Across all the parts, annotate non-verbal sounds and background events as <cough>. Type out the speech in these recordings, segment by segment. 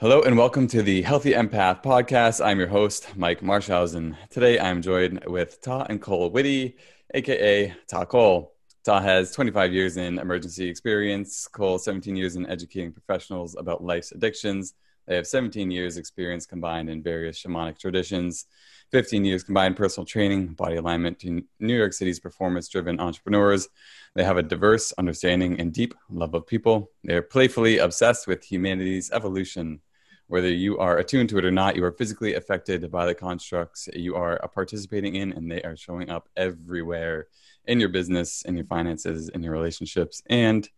Hello and welcome to the Healthy Empath podcast. I'm your host, Mike Marshausen. Today I'm joined with Tah and Cole Whitty, aka Ta Cole. Tah has 25 years in emergency experience, Cole 17 years in educating professionals about life's addictions. They have 17 years experience combined in various shamanic traditions, 15 years combined personal training, body alignment to New York City's performance driven entrepreneurs. They have a diverse understanding and deep love of people. They're playfully obsessed with humanity's evolution whether you are attuned to it or not, you are physically affected by the constructs you are participating in, and they are showing up everywhere in your business, in your finances, in your relationships, and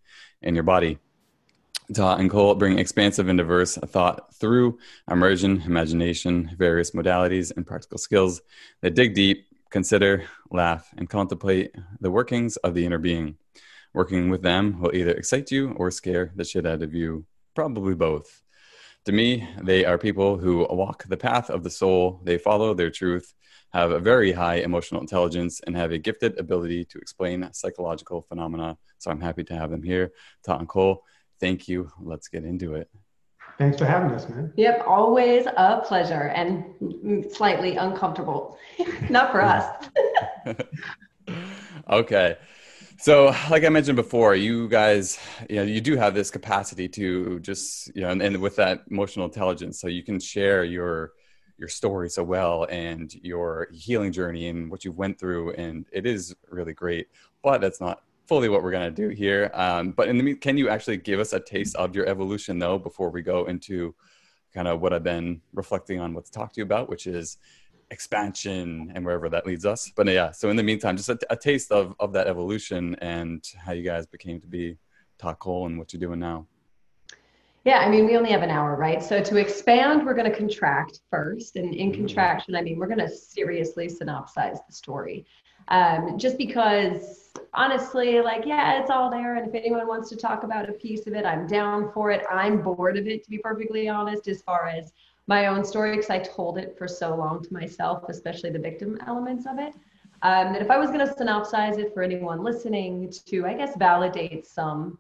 in your body. Tah and Cole bring expansive and diverse thought through immersion, imagination, various modalities, and practical skills that dig deep, consider, laugh, and contemplate the workings of the inner being. Working with them will either excite you or scare the shit out of you, probably both. To me, they are people who walk the path of the soul. They follow their truth, have a very high emotional intelligence, and have a gifted ability to explain psychological phenomena. So I'm happy to have them here. Tah and Cole, thank you. Let's get into it. Thanks for having us, man. Yep, always a pleasure and slightly uncomfortable. <laughs> Not for us. <laughs> okay. So, like I mentioned before, you guys, you know, you do have this capacity to just, you know, and, and, with that emotional intelligence, so you can share your your story so well and your healing journey and what you went through, and it is really great. But that's not fully what we're gonna do here. Um, but in the mean can you actually give us a taste of your evolution though before we go into kind of what I've been reflecting on what to talk to you about, which is expansion and wherever that leads us. But yeah, so in the meantime, just a, a taste of, of that evolution and how you guys became to be TahKole and what you're doing now. Yeah, I mean, we only have an hour, right? So to expand, we're going to contract first. And in mm-hmm. contraction, I mean, we're going to seriously synopsize the story. Um, just because honestly, like, yeah, it's all there. And if anyone wants to talk about a piece of it, I'm down for it. I'm bored of it, to be perfectly honest, as far as my own story because I told it for so long to myself, especially the victim elements of it. Um, that if I was going to synopsize it for anyone listening to, I guess, validate some,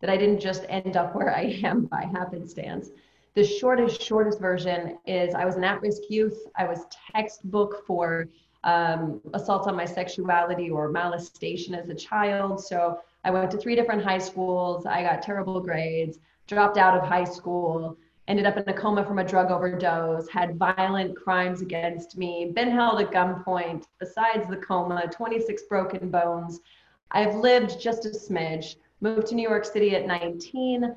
that I didn't just end up where I am by happenstance. The shortest, shortest version is I was an at risk youth. I was textbook for um, assault on my sexuality or molestation as a child. So I went to three different high schools. I got terrible grades, dropped out of high school ended up in a coma from a drug overdose, had violent crimes against me, been held at gunpoint, besides the coma, 26 broken bones. I've lived just a smidge, moved to New York City at 19,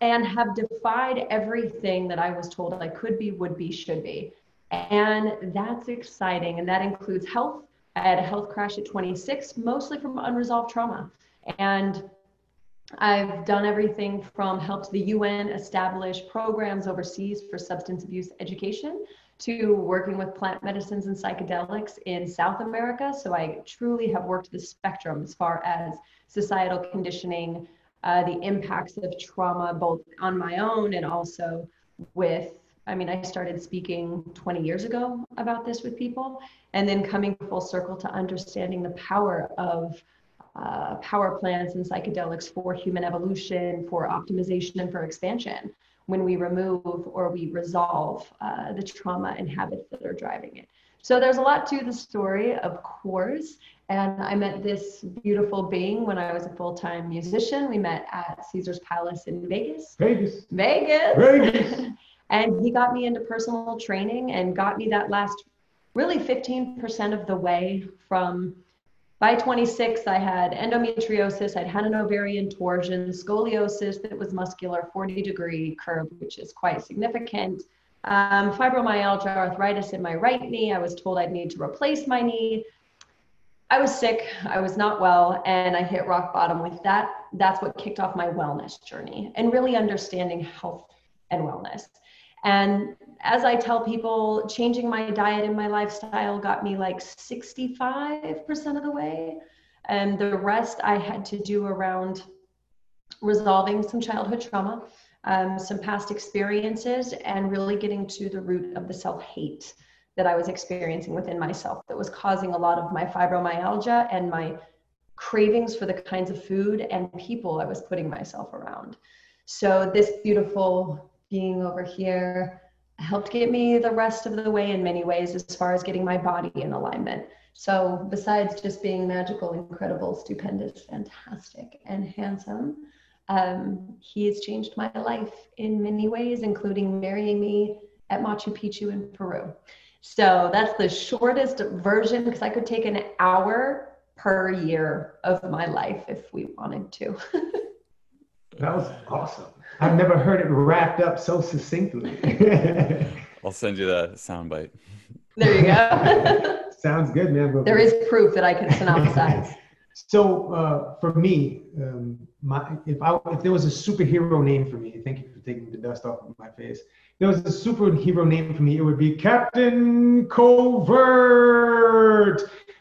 and have defied everything that I was told I could be, would be, should be. And that's exciting. And that includes health. I had a health crash at 26, mostly from unresolved trauma. And I've done everything from helped the UN establish programs overseas for substance abuse education to working with plant medicines and psychedelics in South America. So I truly have worked the spectrum as far as societal conditioning, uh, the impacts of trauma, both on my own and also with. I mean, I started speaking 20 years ago about this with people, and then coming full circle to understanding the power of uh, power plants and psychedelics for human evolution, for optimization, and for expansion when we remove or we resolve uh, the trauma and habits that are driving it. So there's a lot to the story, of course. And I met this beautiful being when I was a full time musician. We met at Caesar's Palace in Vegas. Vegas. Vegas. Vegas. <laughs> and he got me into personal training and got me that last really 15% of the way from by 26, I had endometriosis, I'd had an ovarian torsion, scoliosis that was muscular, 40 degree curve, which is quite significant. Um, fibromyalgia, arthritis in my right knee. I was told I'd need to replace my knee. I was sick, I was not well, and I hit rock bottom with that. That's what kicked off my wellness journey and really understanding health and wellness. And as I tell people, changing my diet and my lifestyle got me like 65% of the way. And the rest I had to do around resolving some childhood trauma, um, some past experiences, and really getting to the root of the self hate that I was experiencing within myself that was causing a lot of my fibromyalgia and my cravings for the kinds of food and people I was putting myself around. So, this beautiful being over here helped get me the rest of the way in many ways as far as getting my body in alignment. So, besides just being magical, incredible, stupendous, fantastic, and handsome, um, he has changed my life in many ways, including marrying me at Machu Picchu in Peru. So, that's the shortest version because I could take an hour per year of my life if we wanted to. <laughs> that was awesome. I've never heard it wrapped up so succinctly. <laughs> I'll send you the soundbite. There you go. <laughs> Sounds good, man. There is proof that I can synopsize. <laughs> so uh, for me, um, my if I if there was a superhero name for me, thank you for taking the dust off of my face. If there was a superhero name for me, it would be Captain Covert,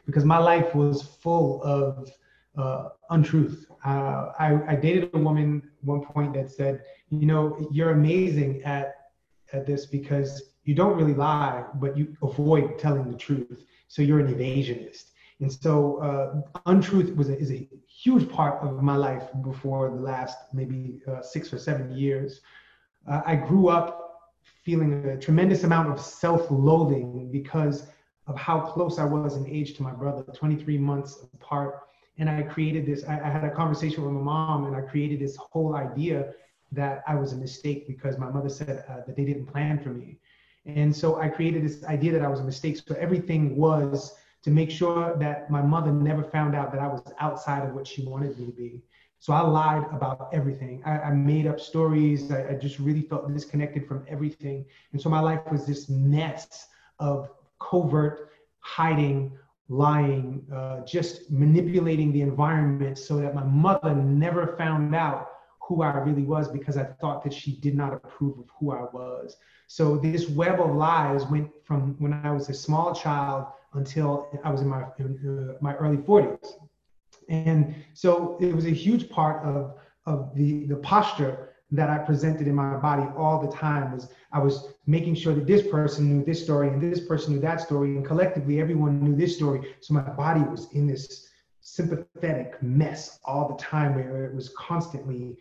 because my life was full of uh, untruth. Uh, I, I dated a woman one point that said, you know, you're amazing at at this because you don't really lie, but you avoid telling the truth. So you're an evasionist. And so uh, untruth was a, is a huge part of my life before the last maybe uh, six or seven years. Uh, I grew up feeling a tremendous amount of self-loathing because of how close I was in age to my brother, 23 months apart. And I created this, I, I had a conversation with my mom and I created this whole idea that I was a mistake because my mother said uh, that they didn't plan for me. And so I created this idea that I was a mistake. So everything was to make sure that my mother never found out that I was outside of what she wanted me to be. So I lied about everything. I, I made up stories. I, I, just really felt disconnected from everything. And so my life was this mess of covert hiding, lying, uh, just manipulating the environment so that my mother never found out who I really was because I thought that she did not approve of who I was. So this web of lies went from when I was a small child until I was in my in, uh, my early 40s, and so it was a huge part of of the the posture that I presented in my body all the time was I was making sure that this person knew this story and this person knew that story and collectively everyone knew this story. So my body was in this sympathetic mess all the time where it was constantly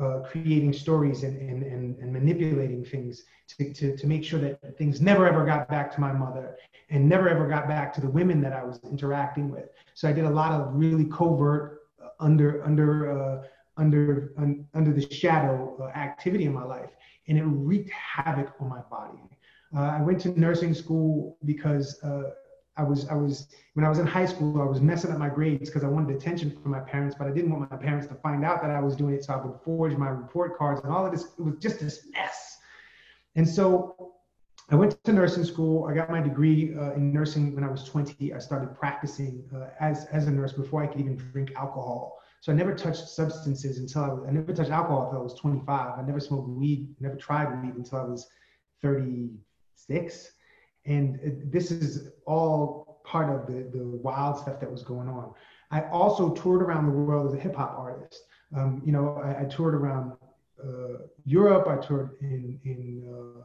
uh, creating stories and, and, and, and, manipulating things to, to, to make sure that things never ever got back to my mother and never ever got back to the women that I was interacting with. So I did a lot of really covert uh, under under uh, under un, under the shadow uh, activity in my life, and it wreaked havoc on my body. Uh, I went to nursing school because uh, I was I was when I was in high school, I was messing up my grades because I wanted attention from my parents, but I didn't want my parents to find out that I was doing it. So I would forge my report cards and all of this. It was just this mess. And so I went to nursing school. I got my degree uh, in nursing when I was 20. I started practicing uh, as as a nurse before I could even drink alcohol. So I never touched substances until I was, I never touched alcohol until I was 25. I never smoked weed, never tried weed until I was 36 and this is all part of the, the wild stuff that was going on. I also toured around the world as a hip hop artist. Um, you know, I, I toured around uh, Europe. I toured in in uh,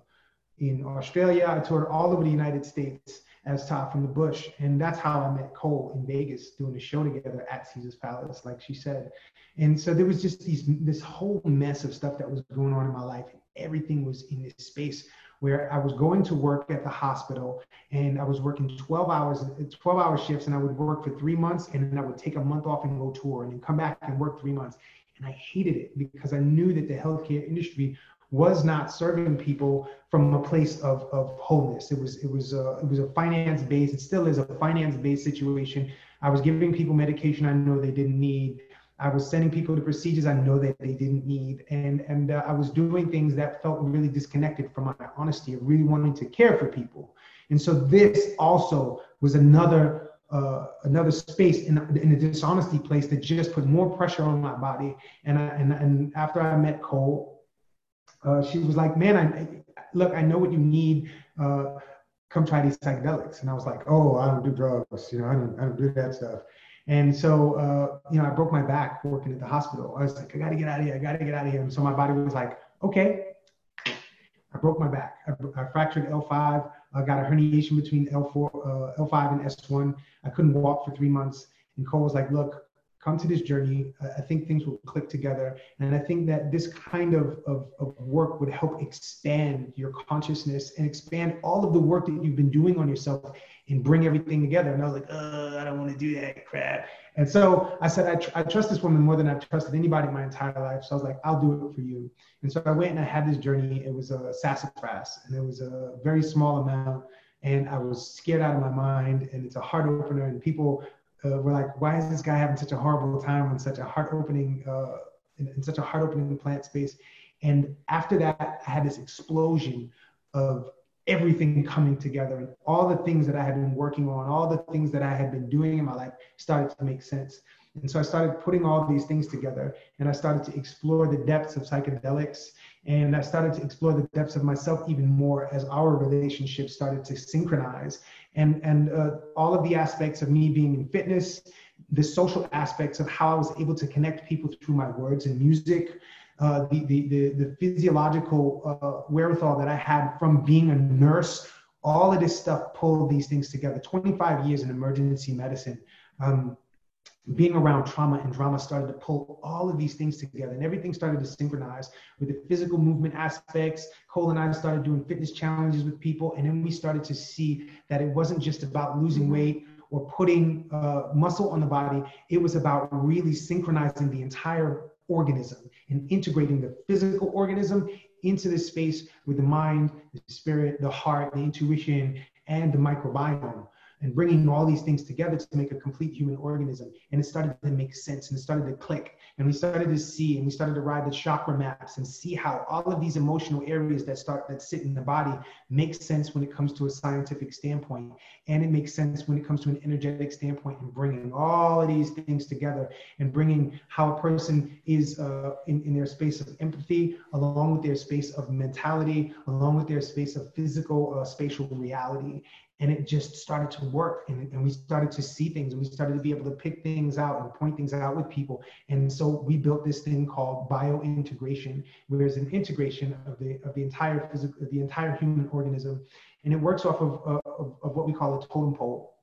in Australia. I toured all over the United States as Todd from the Bush, and that's how I met Cole in Vegas doing a show together at Caesar's Palace, like she said. And so there was just these this whole mess of stuff that was going on in my life. Everything was in this space where I was going to work at the hospital and I was working 12 hours, 12 hour shifts, and I would work for three months and then I would take a month off and go tour and then come back and work three months. And I hated it because I knew that the healthcare industry was not serving people from a place of, of wholeness. It was it was a, it was a finance based. It still is a finance based situation. I was giving people medication I know they didn't need. I was sending people to procedures I know that they didn't need, and and uh, I was doing things that felt really disconnected from my honesty of really wanting to care for people. And so this also was another uh, another space in, in a dishonesty place that just put more pressure on my body. And I, and and after I met Cole, uh, she was like, "Man, I look, I know what you need." Uh, come try these psychedelics. And I was like, oh, I don't do drugs. You know, I don't, I don't do that stuff. And so, uh, you know, I broke my back working at the hospital. I was like, I got to get out of here. I got to get out of here. And so my body was like, okay. I broke my back. I, I fractured L5. I got a herniation between L4, uh, L5 and S1. I couldn't walk for three months. And Cole was like, look, come to this journey. I think things will click together. And I think that this kind of, of, of, work would help expand your consciousness and expand all of the work that you've been doing on yourself and bring everything together. And I was like, uh, I don't want to do that crap. And so I said, I, tr- I trust this woman more than I've trusted anybody my entire life. So I was like, I'll do it for you. And so I went and I had this journey. It was a sassafras and it was a very small amount. And I was scared out of my mind. And it's a heart opener. And people uh, were like, why is this guy having such a horrible time in such a heart opening, uh, in, in such a heart opening plant space? And after that, I had this explosion of everything coming together and all the things that I had been working on, all the things that I had been doing in my life started to make sense. And so I started putting all these things together and I started to explore the depths of psychedelics and I started to explore the depths of myself even more as our relationship started to synchronize and, and uh, all of the aspects of me being in fitness, the social aspects of how I was able to connect people through my words and music, uh, the, the, the, the, physiological uh, wherewithal that I had from being a nurse, all of this stuff pulled these things together. 25 years in emergency medicine. Um, being around trauma and drama started to pull all of these things together and everything started to synchronize with the physical movement aspects. Cole and I started doing fitness challenges with people. And then we started to see that it wasn't just about losing weight or putting uh, muscle on the body. It was about really synchronizing the entire organism and integrating the physical organism into the space with the mind, the spirit, the heart, the intuition, and the microbiome and bringing all these things together to make a complete human organism. And it started to make sense and it started to click. And we started to see and we started to ride the chakra maps and see how all of these emotional areas that start that sit in the body make sense when it comes to a scientific standpoint. And it makes sense when it comes to an energetic standpoint and bringing all of these things together and bringing how a person is uh, in, in their space of empathy, along with their space of mentality, along with their space of physical uh, spatial reality and it just started to work and, and we started to see things and we started to be able to pick things out and point things out with people. And so we built this thing called biointegration where there's an integration of the of the entire physical the entire human organism. And it works off of, of, of what we call a totem pole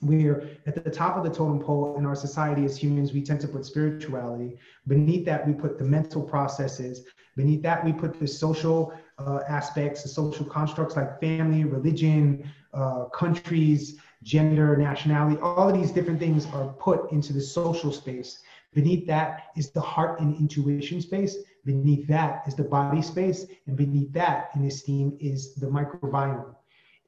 where at the top of the totem pole in our society as humans we tend to put spirituality beneath that we put the mental processes beneath that we put the social uh, aspects the social constructs like family religion uh, countries, gender, nationality, all of these different things are put into the social space. Beneath that is the heart and intuition space. Beneath that is the body space. And beneath that in esteem is the microbiome.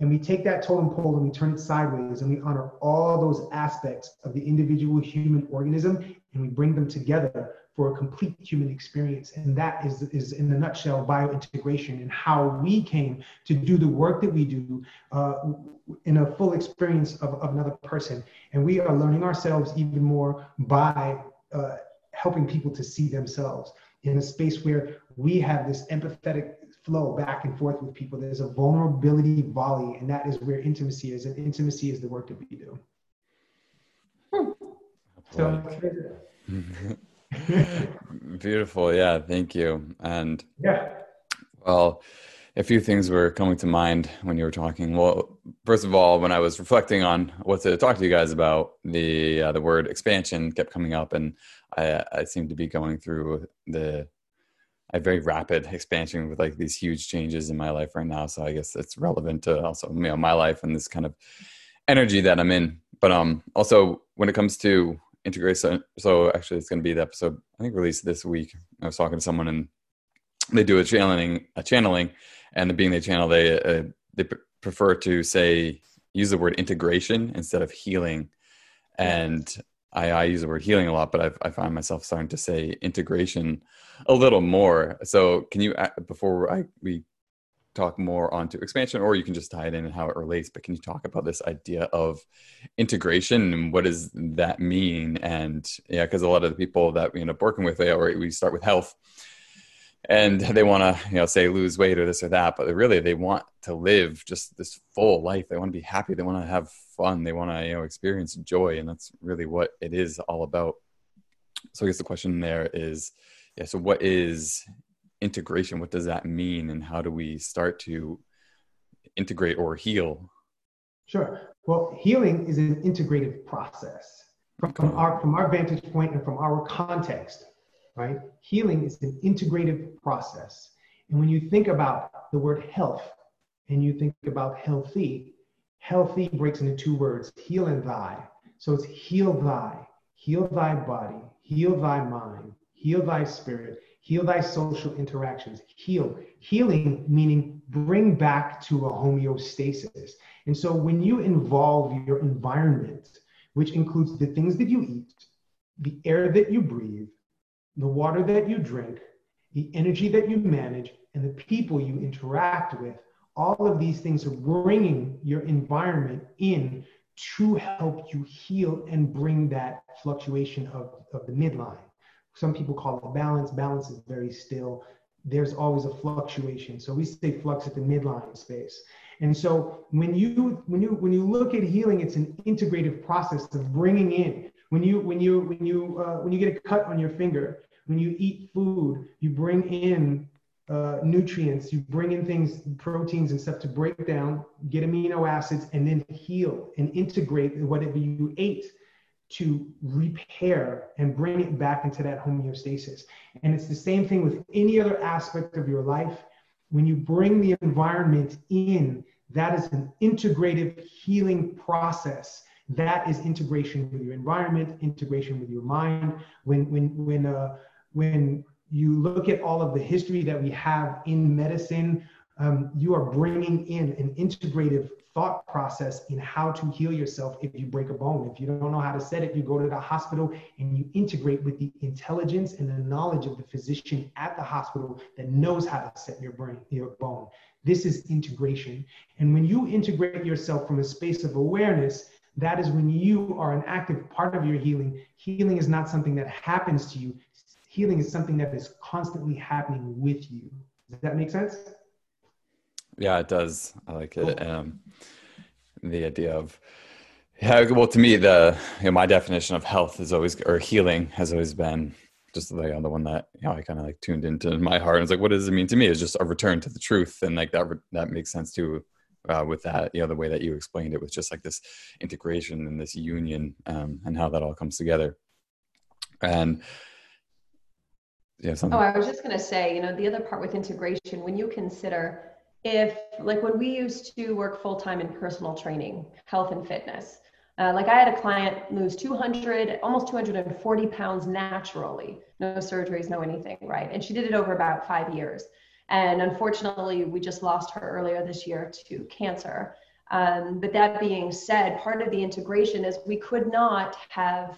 And we take that totem pole and we turn it sideways and we honor all those aspects of the individual human organism and we bring them together for a complete human experience. And that is, is in the nutshell, biointegration and how we came to do the work that we do uh, in a full experience of, of another person. And we are learning ourselves even more by uh, helping people to see themselves in a space where we have this empathetic flow back and forth with people. There's a vulnerability volley, and that is where intimacy is. And intimacy is the work that we do. Hmm. So, <laughs> Beautiful. Yeah. Thank you. And yeah. Well, a few things were coming to mind when you were talking. Well, first of all, when I was reflecting on what to talk to you guys about, the uh, the word expansion kept coming up, and I, I seem to be going through the a very rapid expansion with like these huge changes in my life right now. So I guess it's relevant to also you know my life and this kind of energy that I'm in. But um, also when it comes to integration. So actually, it's going to be the episode I think released this week. I was talking to someone and they do a channeling, a channeling, and the being they channel, they uh, they prefer to say use the word integration instead of healing, and I, I use the word healing a lot, but I've, I find myself starting to say integration a little more. So can you uh, before I we talk more onto expansion or you can just tie it in and how it relates but can you talk about this idea of integration and what does that mean and yeah because a lot of the people that we end up working with they already we start with health and <laughs> they want to you know say lose weight or this or that but really they want to live just this full life. They want to be happy. They want to have fun. They want to you know experience joy. And that's really what it is all about. So i guess the question there is yeah so what is integration? What does that mean? And how do we start to integrate or heal? Sure. Well healing is an integrative process. From, from our from our vantage point and from our context, right? Healing is an integrative process. And when you think about the word health and you think about healthy, healthy breaks into two words, heal and thy. So it's heal thy, heal thy body, heal thy mind, heal thy spirit, heal thy social interactions. Heal. Healing meaning bring back to a homeostasis. And so when you involve your environment, which includes the things that you eat, the air that you breathe, the water that you drink, the energy that you manage, and the people you interact with, all of these things are bringing your environment in to help you heal and bring that fluctuation of, of the midline. Some people call it balance. Balance is very still. There's always a fluctuation. So we say flux at the midline space. And so when you when you when you look at healing, it's an integrative process of bringing in. When you when you when you uh, when you get a cut on your finger, when you eat food, you bring in uh, nutrients, you bring in things, proteins and stuff to break down, get amino acids, and then heal and integrate whatever you ate to repair and bring it back into that homeostasis. And it's the same thing with any other aspect of your life. When you bring the environment in, that is an integrative healing process. That is integration with your environment, integration with your mind. When when when uh, when you look at all of the history that we have in medicine, um, you are bringing in an integrative thought process in how to heal yourself if you break a bone. If you don't know how to set it, you go to the hospital and you integrate with the intelligence and the knowledge of the physician at the hospital that knows how to set your brain, your bone. This is integration. And when you integrate yourself from a space of awareness, that is when you are an active part of your healing. Healing is not something that happens to you. Healing is something that is constantly happening with you. Does that make sense? Yeah, it does. I like it. Um, the idea of yeah, well, to me, the you know, my definition of health is always or healing has always been just the the one that you know I kind of like tuned into in my heart. And it's like, what does it mean to me? It's just a return to the truth, and like that that makes sense too. Uh, with that, you know, the way that you explained it was just like this integration and this union, um, and how that all comes together. And yeah, something. Oh, I was just going to say, you know, the other part with integration, when you consider if like when we used to work full time in personal training, health and fitness, uh, like I had a client lose 200, almost 240 pounds naturally, no surgeries, no anything, right? And she did it over about five years. And unfortunately, we just lost her earlier this year to cancer. Um, but that being said, part of the integration is we could not have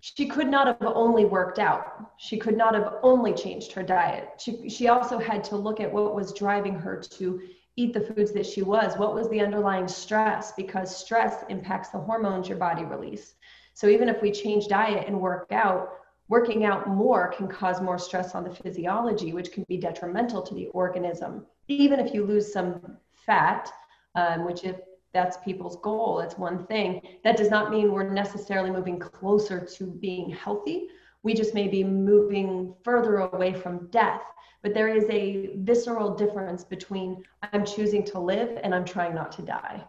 she could not have only worked out. She could not have only changed her diet. She, she also had to look at what was driving her to eat the foods that she was. What was the underlying stress? Because stress impacts the hormones your body release. So even if we change diet and work out, working out more can cause more stress on the physiology, which can be detrimental to the organism. Even if you lose some fat, um, which if that's people's goal. It's one thing. That does not mean we're necessarily moving closer to being healthy. We just may be moving further away from death. But there is a visceral difference between I'm choosing to live and I'm trying not to die.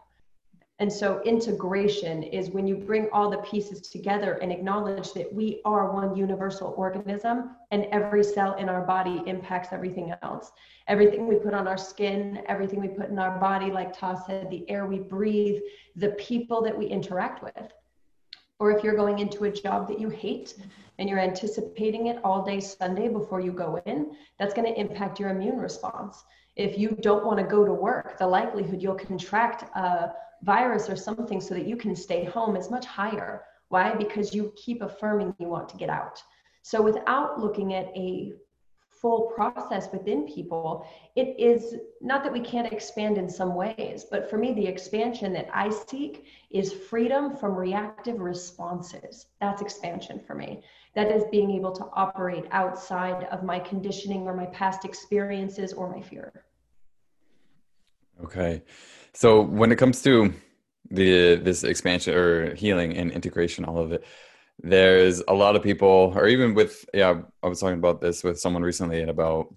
And so integration is when you bring all the pieces together and acknowledge that we are one universal organism and every cell in our body impacts everything else. Everything we put on our skin, everything we put in our body, like Tah said, the air we breathe, the people that we interact with. Or if you're going into a job that you hate and you're anticipating it all day Sunday before you go in, that's going to impact your immune response. If you don't want to go to work, the likelihood you'll contract a virus or something so that you can stay home is much higher. Why? Because you keep affirming you want to get out. So without looking at a full process within people, it is not that we can't expand in some ways, but for me, the expansion that I seek is freedom from reactive responses. That's expansion for me. That is being able to operate outside of my conditioning or my past experiences or my fear. Okay. So when it comes to the this expansion or healing and integration, all of it, there's a lot of people, or even with yeah, I was talking about this with someone recently and about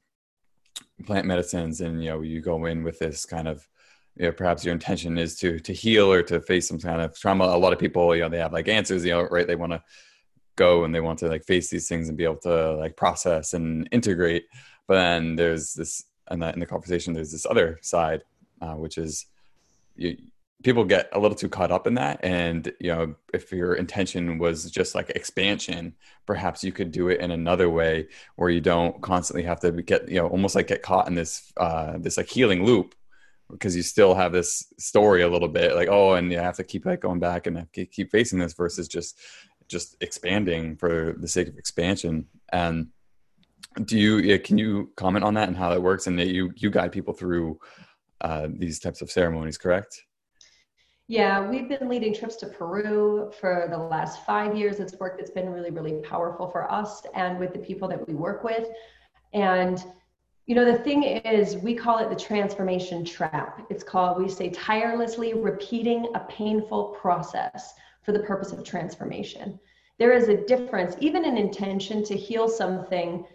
plant medicines, and you know, you go in with this kind of you know, perhaps your intention is to to heal or to face some kind of trauma. A lot of people, you know, they have like answers, you know, right? They want to go and they want to like face these things and be able to like process and integrate. But then there's this, and that in the conversation, there's this other side, uh, which is you, people get a little too caught up in that. And you know if your intention was just like expansion perhaps you could do it in another way where you don't constantly have to get you know almost like get caught in this uh this like healing loop because you still have this story a little bit like oh and you have to keep like going back and keep facing this versus just just expanding for the sake of expansion. And do you can you comment on that and how that works and that you you guide people through uh, these types of ceremonies correct yeah, we've been leading trips to Peru for the last five years. It's work that's been really, really powerful for us and with the people that we work with. And, you know, the thing is, we call it the transformation trap. It's called, we say, tirelessly repeating a painful process for the purpose of transformation. There is a difference, even an intention to heal something.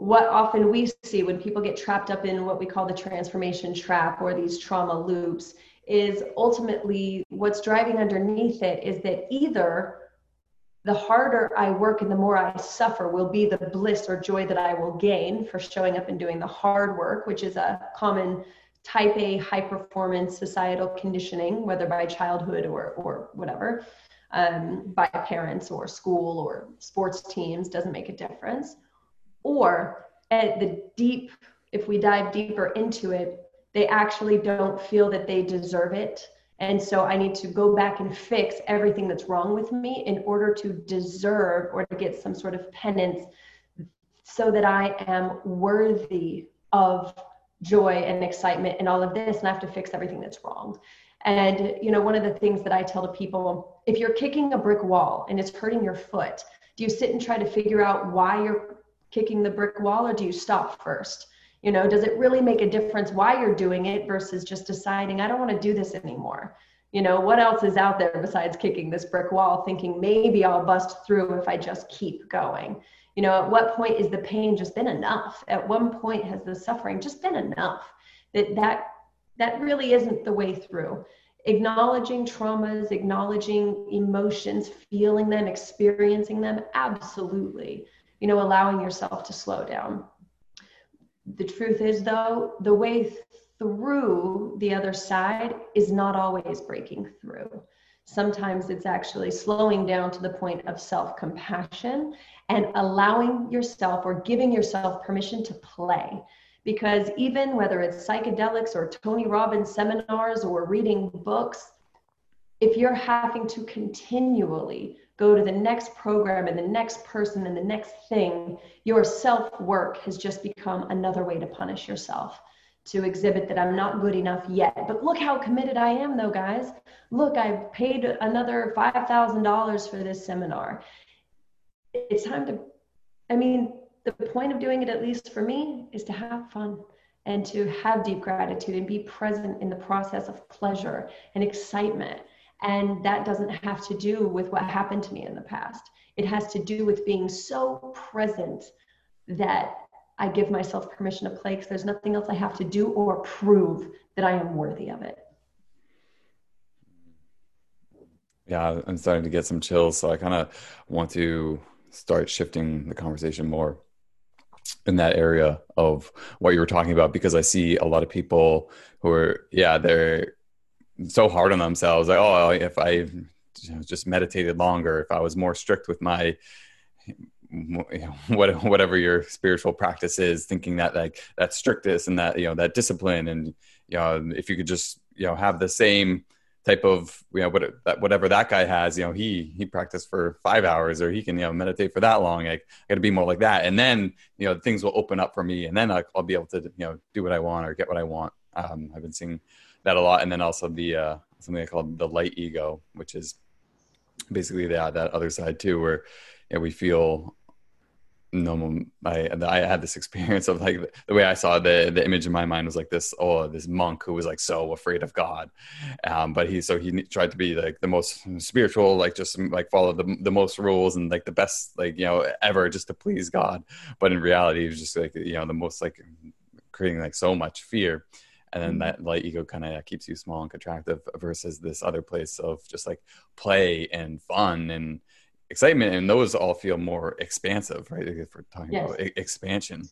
What often we see when people get trapped up in what we call the transformation trap or these trauma loops is ultimately what's driving underneath it is that either the harder I work and the more I suffer will be the bliss or joy that I will gain for showing up and doing the hard work, which is a common type A high performance societal conditioning, whether by childhood or, or whatever, um, by parents or school or sports teams, doesn't make a difference. Or at the deep, if we dive deeper into it, they actually don't feel that they deserve it. And so I need to go back and fix everything that's wrong with me in order to deserve or to get some sort of penance so that I am worthy of joy and excitement and all of this. And I have to fix everything that's wrong. And, you know, one of the things that I tell to people if you're kicking a brick wall and it's hurting your foot, do you sit and try to figure out why you're kicking the brick wall or do you stop first? You know, does it really make a difference why you're doing it versus just deciding, I don't want to do this anymore? You know, what else is out there besides kicking this brick wall, thinking maybe I'll bust through if I just keep going? You know, at what point is the pain just been enough? At one point has the suffering just been enough? That that that really isn't the way through. Acknowledging traumas, acknowledging emotions, feeling them, experiencing them, absolutely. You know, allowing yourself to slow down the truth is, though, the way through the other side is not always breaking through. Sometimes it's actually slowing down to the point of self compassion and allowing yourself or giving yourself permission to play. Because even whether it's psychedelics or Tony Robbins seminars or reading books, if you're having to continually go to the next program and the next person and the next thing, your self work has just become another way to punish yourself, to exhibit that I'm not good enough yet. But look how committed I am, though, guys. Look, I've paid another $5,000 for this seminar. It's time to, I mean, the point of doing it, at least for me, is to have fun and to have deep gratitude and be present in the process of pleasure and excitement and that doesn't have to do with what happened to me in the past. It has to do with being so present that I give myself permission to play because there's nothing else I have to do or prove that I am worthy of it. Yeah, I'm starting to get some chills. So I kind of want to start shifting the conversation more in that area of what you were talking about because I see a lot of people who are, yeah, they're so hard on themselves. Like oh if i just meditated longer if i was more strict with my <laughs> whatever your spiritual practice is thinking that like that strictness and that you know that discipline and you know if you could just you know have the same type of you know what, whatever that guy has you know he he practiced for five hours or he can you know meditate for that long. Like i gotta be more like that. And then you know things will open up for me and then i'll, I'll be able to you know do what i want or get what i want. Um, i've been seeing that a lot. And then also the uh, something I call the light ego, which is basically that that other side too, where yeah, we feel no I I had this <laughs> experience of like the way I saw the the image in my mind was like this oh this monk who was like so afraid of God, um, but he so he tried to be like the most spiritual like just like follow the the most rules and like the best like you know ever just to please God, but in reality he was just like you know the most like creating like so much fear, and then mm-hmm. that light ego kind of keeps you small and contractive versus this other place of just like play and fun and excitement and those all feel more expansive right if we're talking yes. about expansion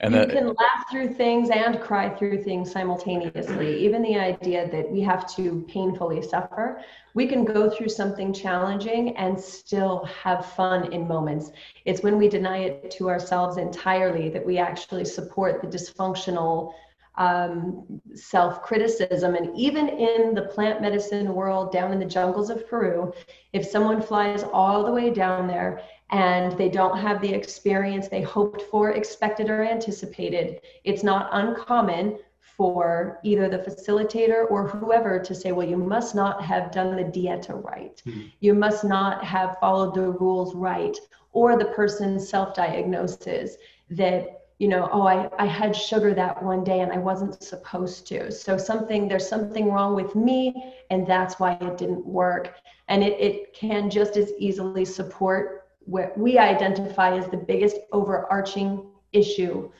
and you that, can laugh through things and cry through things simultaneously. Even the idea that we have to painfully suffer, we can go through something challenging and still have fun in moments. It's when we deny it to ourselves entirely that we actually support the dysfunctional um, self criticism. And even in the plant medicine world, down in the jungles of Peru, if someone flies all the way down there and they don't have the experience they hoped for, expected, or anticipated, it's not uncommon for either the facilitator or whoever to say, well, you must not have done the dieta right. Mm-hmm. You must not have followed the rules right. Or the person self diagnoses that you know, oh, I, I had sugar that one day and I wasn't supposed to. So something, there's something wrong with me and that's why it didn't work. And it, it can just as easily support what we identify as the biggest overarching issue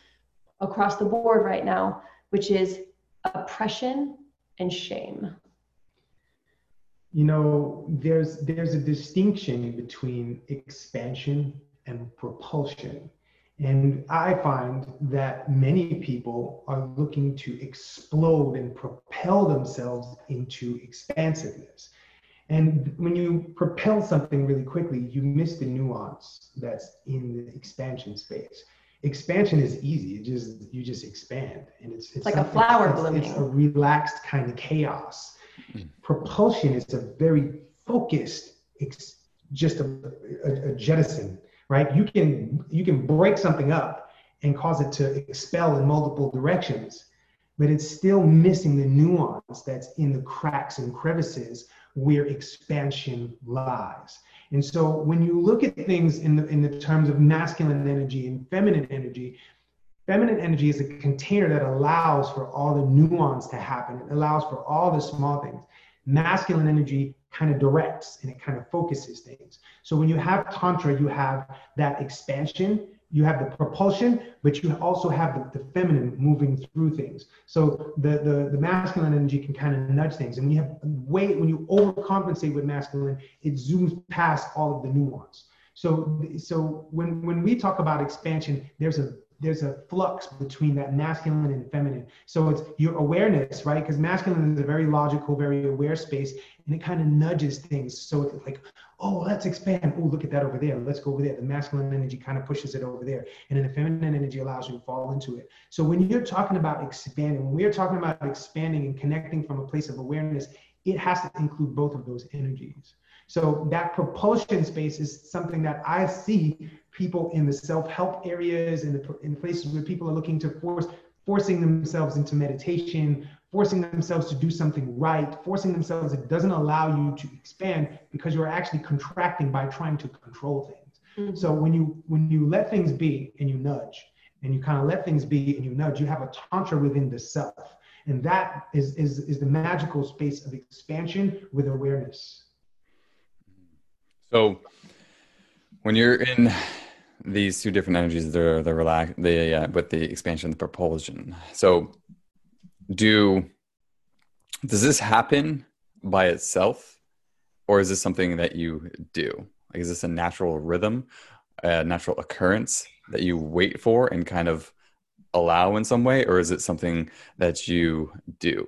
across the board right now, which is oppression and shame. You know, there's there's a distinction between expansion and propulsion and I find that many people are looking to explode and propel themselves into expansiveness. And when you propel something really quickly, you miss the nuance that's in the expansion space. Expansion is easy; it just you just expand, and it's it's like a flower it's, blooming. It's a relaxed kind of chaos. Mm. Propulsion is a very focused, it's just a, a, a jettison right? You can you can break something up and cause it to expel in multiple directions, but it's still missing the nuance that's in the cracks and crevices where expansion lies. And so when you look at things in the in the terms of masculine energy and feminine energy, feminine energy is a container that allows for all the nuance to happen. It allows for all the small things. Masculine energy kind of directs and it kind of focuses things. So when you have Tantra, you have that expansion, you have the propulsion, but you also have the, the feminine moving through things. So the, the, the masculine energy can kind of nudge things. And you have way, when you overcompensate with masculine, it zooms past all of the nuance. So, so when, when we talk about expansion, there's a there's a flux between that masculine and feminine. So it's your awareness, right? Because masculine is a very logical, very aware space, and it kind of nudges things. So it's like, oh, let's expand. Oh, look at that over there. Let's go over there. The masculine energy kind of pushes it over there, and then the feminine energy allows you to fall into it. So when you're talking about expanding, when we're talking about expanding and connecting from a place of awareness, it has to include both of those energies. So that propulsion space is something that I see people in the self-help areas and in, in places where people are looking to force forcing themselves into meditation, forcing themselves to do something right, forcing themselves it doesn't allow you to expand because you're actually contracting by trying to control things. Mm-hmm. So when you when you let things be and you nudge and you kind of let things be and you nudge, you have a tantra within the self. And that is is is the magical space of expansion with awareness. So when you're in these two different energies, they're the relax, the uh, with the expansion, the propulsion. So do does this happen by itself, or is this something that you do? Like, is this a natural rhythm, a natural occurrence that you wait for and kind of allow in some way, or is it something that you do?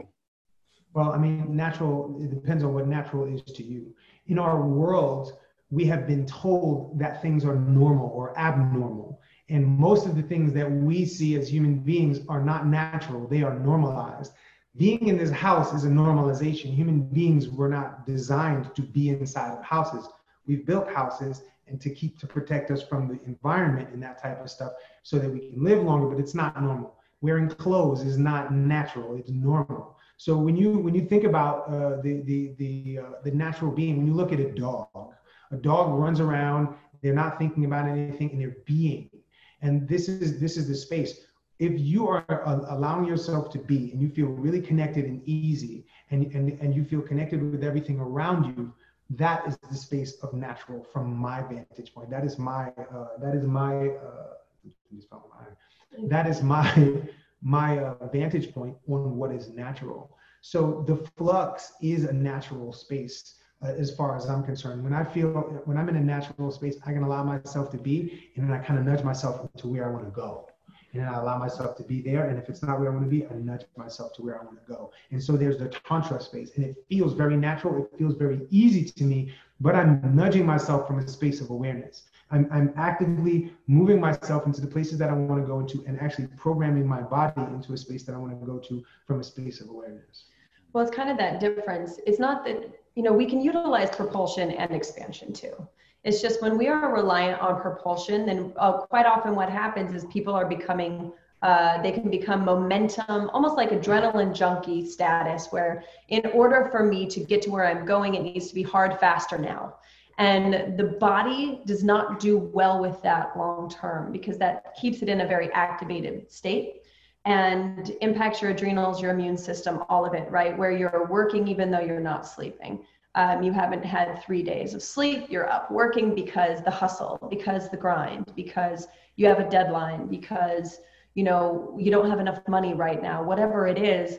Well, I mean, natural, it depends on what natural is to you. In our world, we have been told that things are normal or abnormal. And most of the things that we see as human beings are not natural, they are normalized. Being in this house is a normalization. Human beings were not designed to be inside of houses. We've built houses and to keep to protect us from the environment and that type of stuff so that we can live longer, but it's not normal. Wearing clothes is not natural, it's normal. So when you when you think about uh, the the the uh, the natural being, when you look at a dog, a dog runs around, they're not thinking about anything and they're being. And this is this is the space. If you are allowing yourself to be and you feel really connected and easy and, and, and you feel connected with everything around you, that is the space of natural from my vantage point. That is my uh, that is my uh, that is my my uh, vantage point on what is natural. So the flux is a natural space uh, as far as I'm concerned. When I feel, when I'm in a natural space, I can allow myself to be, and then I kind of nudge myself to where I want to go. And then I allow myself to be there. And if it's not where I want to be, I nudge myself to where I want to go. And so there's the Tantra space, and it feels very natural. It feels very easy to me, but I'm nudging myself from a space of awareness. I'm, I'm actively moving myself into the places that I want to go into and actually programming my body into a space that I want to go to from a space of awareness. Well, it's kind of that difference. It's not that, you know, we can utilize propulsion and expansion too. It's just when we are reliant on propulsion, then uh, quite often what happens is people are becoming, uh, they can become momentum, almost like adrenaline junkie status, where in order for me to get to where I'm going, it needs to be hard, faster now. And the body does not do well with that long term because that keeps it in a very activated state and impacts your adrenals, your immune system, all of it, right? Where you're working even though you're not sleeping. Um, you haven't had three days of sleep, you're up working because the hustle, because the grind, because you have a deadline, because you know you don't have enough money right now, whatever it is,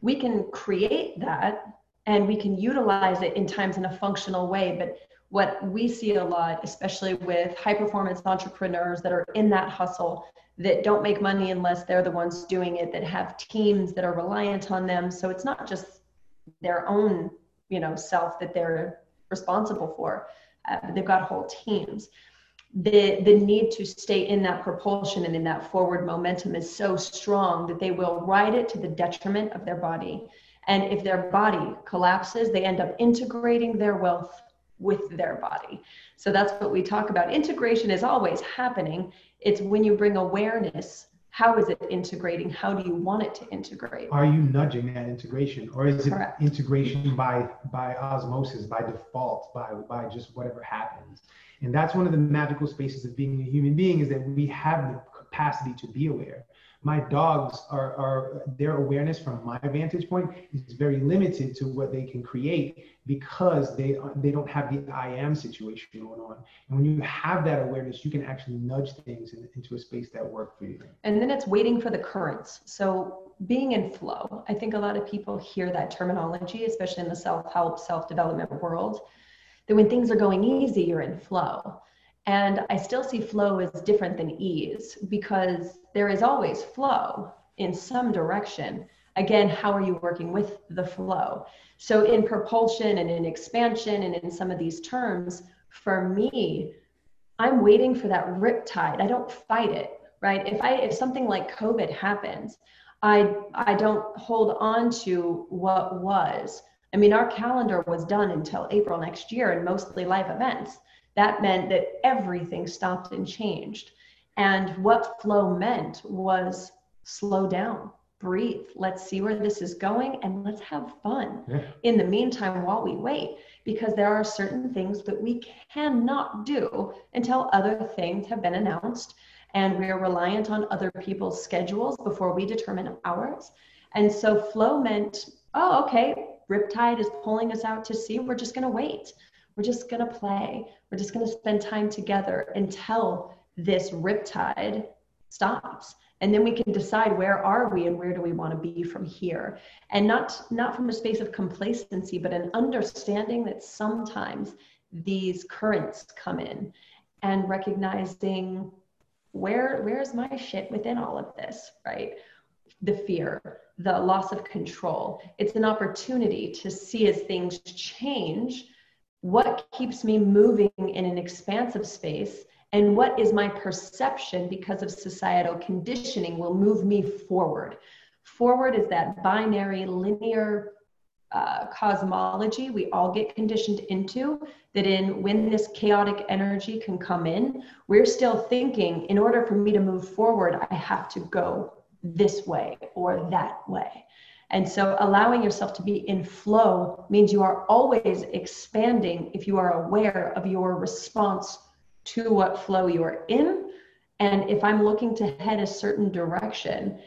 we can create that and we can utilize it in times in a functional way. But what we see a lot, especially with high performance entrepreneurs that are in that hustle, that don't make money unless they're the ones doing it, that have teams that are reliant on them. So it's not just their own, you know, self that they're responsible for. Uh, they've got whole teams. The the need to stay in that propulsion and in that forward momentum is so strong that they will ride it to the detriment of their body. And if their body collapses, they end up integrating their wealth with their body. So that's what we talk about. Integration is always happening. It's when you bring awareness, how is it integrating? How do you want it to integrate? Are you nudging that integration or is it Correct. integration by by osmosis, by default, by by just whatever happens? And that's one of the magical spaces of being a human being is that we have the capacity to be aware my dogs are, are their awareness from my vantage point is very limited to what they can create because they they don't have the I am situation going on. And when you have that awareness, you can actually nudge things in, into a space that work for you. And then it's waiting for the currents. So being in flow, I think a lot of people hear that terminology, especially in the self-help, self-development world, that when things are going easy, you're in flow. And I still see flow as different than ease because there is always flow in some direction. Again, how are you working with the flow? So, in propulsion and in expansion and in some of these terms, for me, I'm waiting for that rip tide. I don't fight it, right? If I if something like COVID happens, I I don't hold on to what was. I mean, our calendar was done until April next year and mostly live events that meant that everything stopped and changed. And what flow meant was slow down, breathe, let's see where this is going, and let's have fun yeah. in the meantime while we wait. Because there are certain things that we cannot do until other things have been announced. And we are reliant on other people's schedules before we determine ours. And so flow meant, oh, okay, Riptide is pulling us out to sea. We're just going to wait. We're just going to play. We're just going to spend time together until this riptide stops. And then we can decide where are we and where do we want to be from here. And not not from a space of complacency, but an understanding that sometimes these currents come in and recognizing where where's my shit within all of this, right? The fear, the loss of control. It's an opportunity to see as things change what keeps me moving in an expansive space and what is my perception because of societal conditioning will move me forward. Forward is that binary linear uh, cosmology we all get conditioned into that in when this chaotic energy can come in we're still thinking in order for me to move forward i have to go this way or that way and so allowing yourself to be in flow means you are always expanding if you are aware of your response to what flow you are in. And if I'm looking to head a certain direction,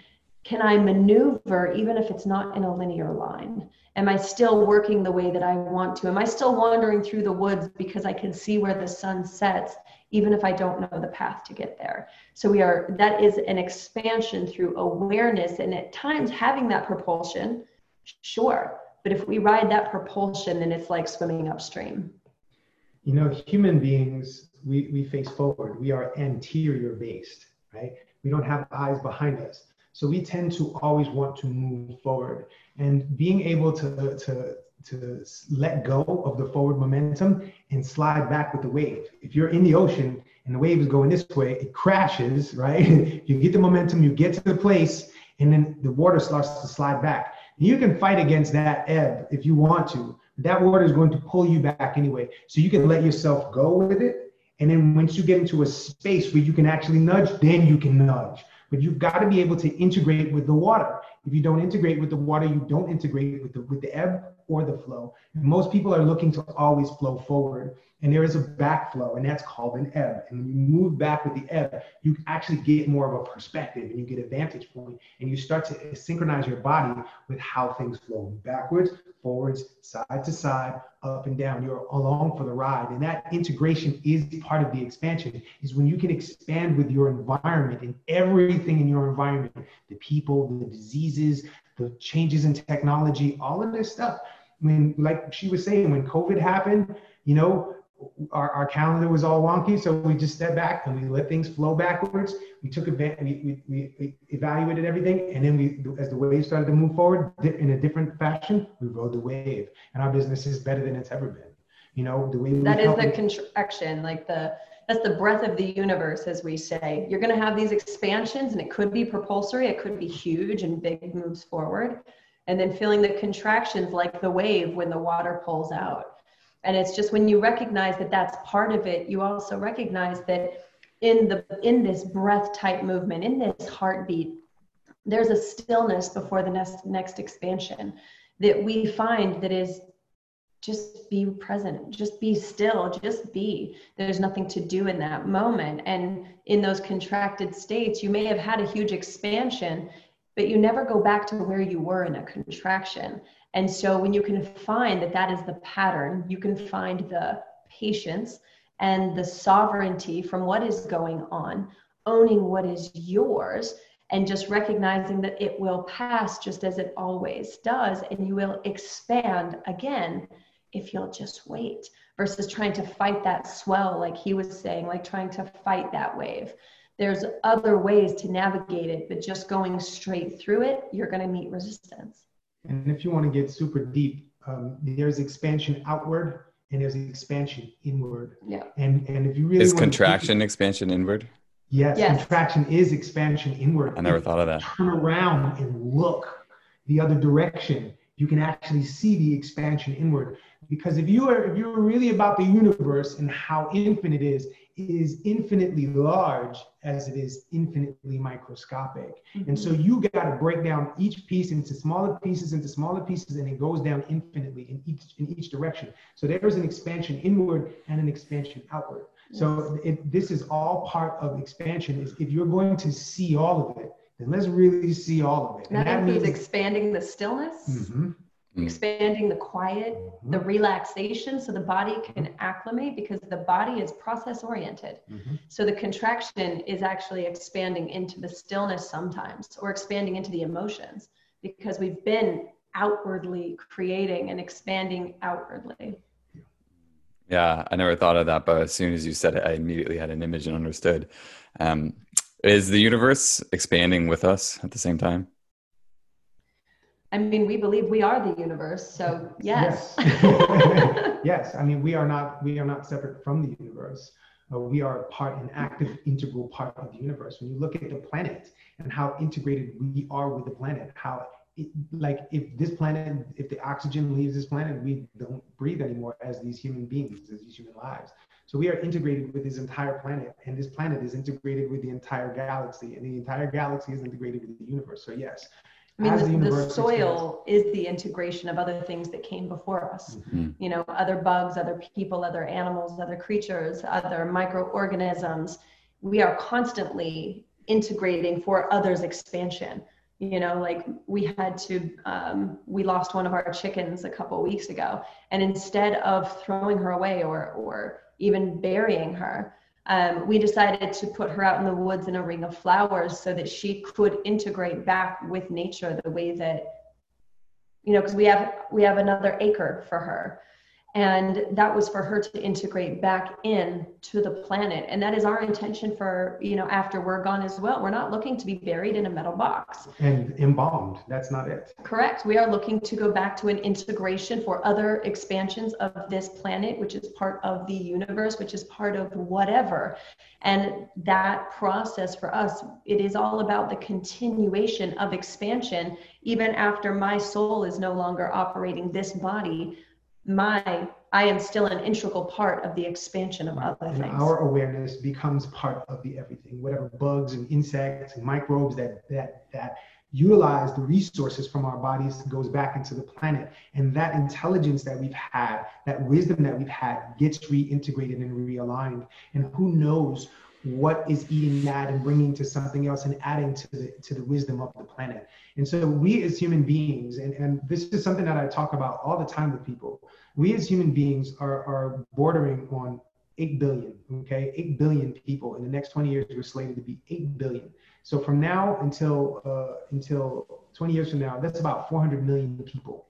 can I maneuver even if it's not in a linear line? Am I still working the way that I want to? Am I still wandering through the woods because I can see where the sun sets, even if I don't know the path to get there. So we are, that is an expansion through awareness and at times having that propulsion, sure. But if we ride that propulsion, then it's like swimming upstream. You know, human beings, we, we face forward. We are anterior based, right? We don't have eyes behind us. So we tend to always want to move forward. And being able to, to to let go of the forward momentum and slide back with the wave. If you're in the ocean and the wave is going this way, it crashes, <laughs> right? you get the momentum, you get to the place, and then the water starts to slide back. You can fight against that ebb if you want to. But that water is going to pull you back anyway. So you can let yourself go with it. And then once you get into a space where you can actually nudge, then you can nudge. But you've got to be able to integrate with the water. If you don't integrate with the water, you don't integrate with the with the ebb or the flow. And Most people are looking to always flow forward, and there is a backflow, and that's called an ebb. And when you move back with the ebb, you actually get more of a perspective, and you get a vantage point, and you start to synchronize your body with how things flow backwards, forwards, side to side, up and down. You're along for the ride, and that integration is part of the expansion. Is when you can expand with your environment and everything in your environment, the people, the diseases, the changes in technology, all of this stuff when like she was saying when covid happened you know our, our calendar was all wonky so we just stepped back and we let things flow backwards. We took advantage we, we, we evaluated everything and then we as the wave started to move forward in a different fashion we rode the wave. And our business is better than it's ever been. You know the way that is the contraction like the that's the breath of the universe as we say. You're going to have these expansions and it could be propulsory it could be huge and big moves forward and then feeling the contractions like the wave when the water pulls out. And it's just when you recognize that that's part of it, you also recognize that in the in this breath type movement, in this heartbeat, there's a stillness before the next next expansion that we find that is just be present just be still just be there's nothing to do in that moment and in those contracted states you may have had a huge expansion but you never go back to where you were in a contraction. And so when you can find that that is the pattern, you can find the patience and the sovereignty from what is going on, owning what is yours, and just recognizing that it will pass just as it always does, and you will expand again if you'll just wait versus trying to fight that swell, like he was saying, like trying to fight that wave there's other ways to navigate it, but just going straight through it, you're going to meet resistance. And if you want to get super deep, um, there's expansion outward and there's expansion inward. Yeah. And and if you really is contraction deep, expansion inward. Yes, yes, contraction is expansion inward. I never if thought of that. Turn around and look the other direction. You can actually see the expansion inward. Because if you are if you're really about the universe and how infinite it is, is infinitely large as it is infinitely microscopic. Mm-hmm. And so you got to break down each piece into smaller pieces, into smaller pieces, and it goes down infinitely in each in each direction. So there's an expansion inward and an expansion outward. Yes. So it, this is all part of expansion. Is if you're going to see all of it, then let's really see all of it. That, that includes means, expanding the stillness. Mm-hmm mm. expanding the quiet, mm-hmm. the relaxation so the body can acclimate because the body is process oriented. Mm-hmm. So the contraction is actually expanding into the stillness sometimes or expanding into the emotions because we've been outwardly creating and expanding outwardly. Yeah, I never thought of that, but as soon as you said it, I immediately had an image and understood. Um, is the universe expanding with us at the same time? I mean, we believe we are the universe, so yes. Yes. <laughs> yes. I mean, we are not we are not separate from the universe. Uh, we are part, an active, integral part of the universe. When you look at the planet and how integrated we are with the planet, how it, like if this planet, if the oxygen leaves this planet, we don't breathe anymore as these human beings, as these human lives. So we are integrated with this entire planet, and this planet is integrated with the entire galaxy, and the entire galaxy is integrated with the universe. So yes, I mean, the, the, soil is the integration of other things that came before us. Mm-hmm. You know, other bugs, other people, other animals, other creatures, other microorganisms. We are constantly integrating for others' expansion. You know, like we had to, um, we lost one of our chickens a couple weeks ago, and instead of throwing her away or or even burying her, um, we decided to put her out in the woods in a ring of flowers so that she could integrate back with nature the way that you know because we have we have another acre for her and that was for her to integrate back in to the planet. And that is our intention for you know after we're gone as well. We're not looking to be buried in a metal box. And embalmed. That's not it. Correct. We are looking to go back to an integration for other expansions of this planet which is part of the universe which is part of whatever. And that process for us it is all about the continuation of expansion even after my soul is no longer operating this body my I am still an integral part of the expansion of other and things. Our awareness becomes part of the everything, whatever bugs and insects and microbes that that that utilize the resources from our bodies goes back into the planet. And that intelligence that we've had, that wisdom that we've had gets reintegrated and realigned. And who knows what is eating that and bringing to something else and adding to the to the wisdom of the planet. And so we as human beings, and, and this is something that I talk about all the time with people, we as human beings are, are bordering on 8 billion, okay? 8 billion people. In the next 20 years, we're slated to be 8 billion. So from now until uh, until 20 years from now, that's about 400 million people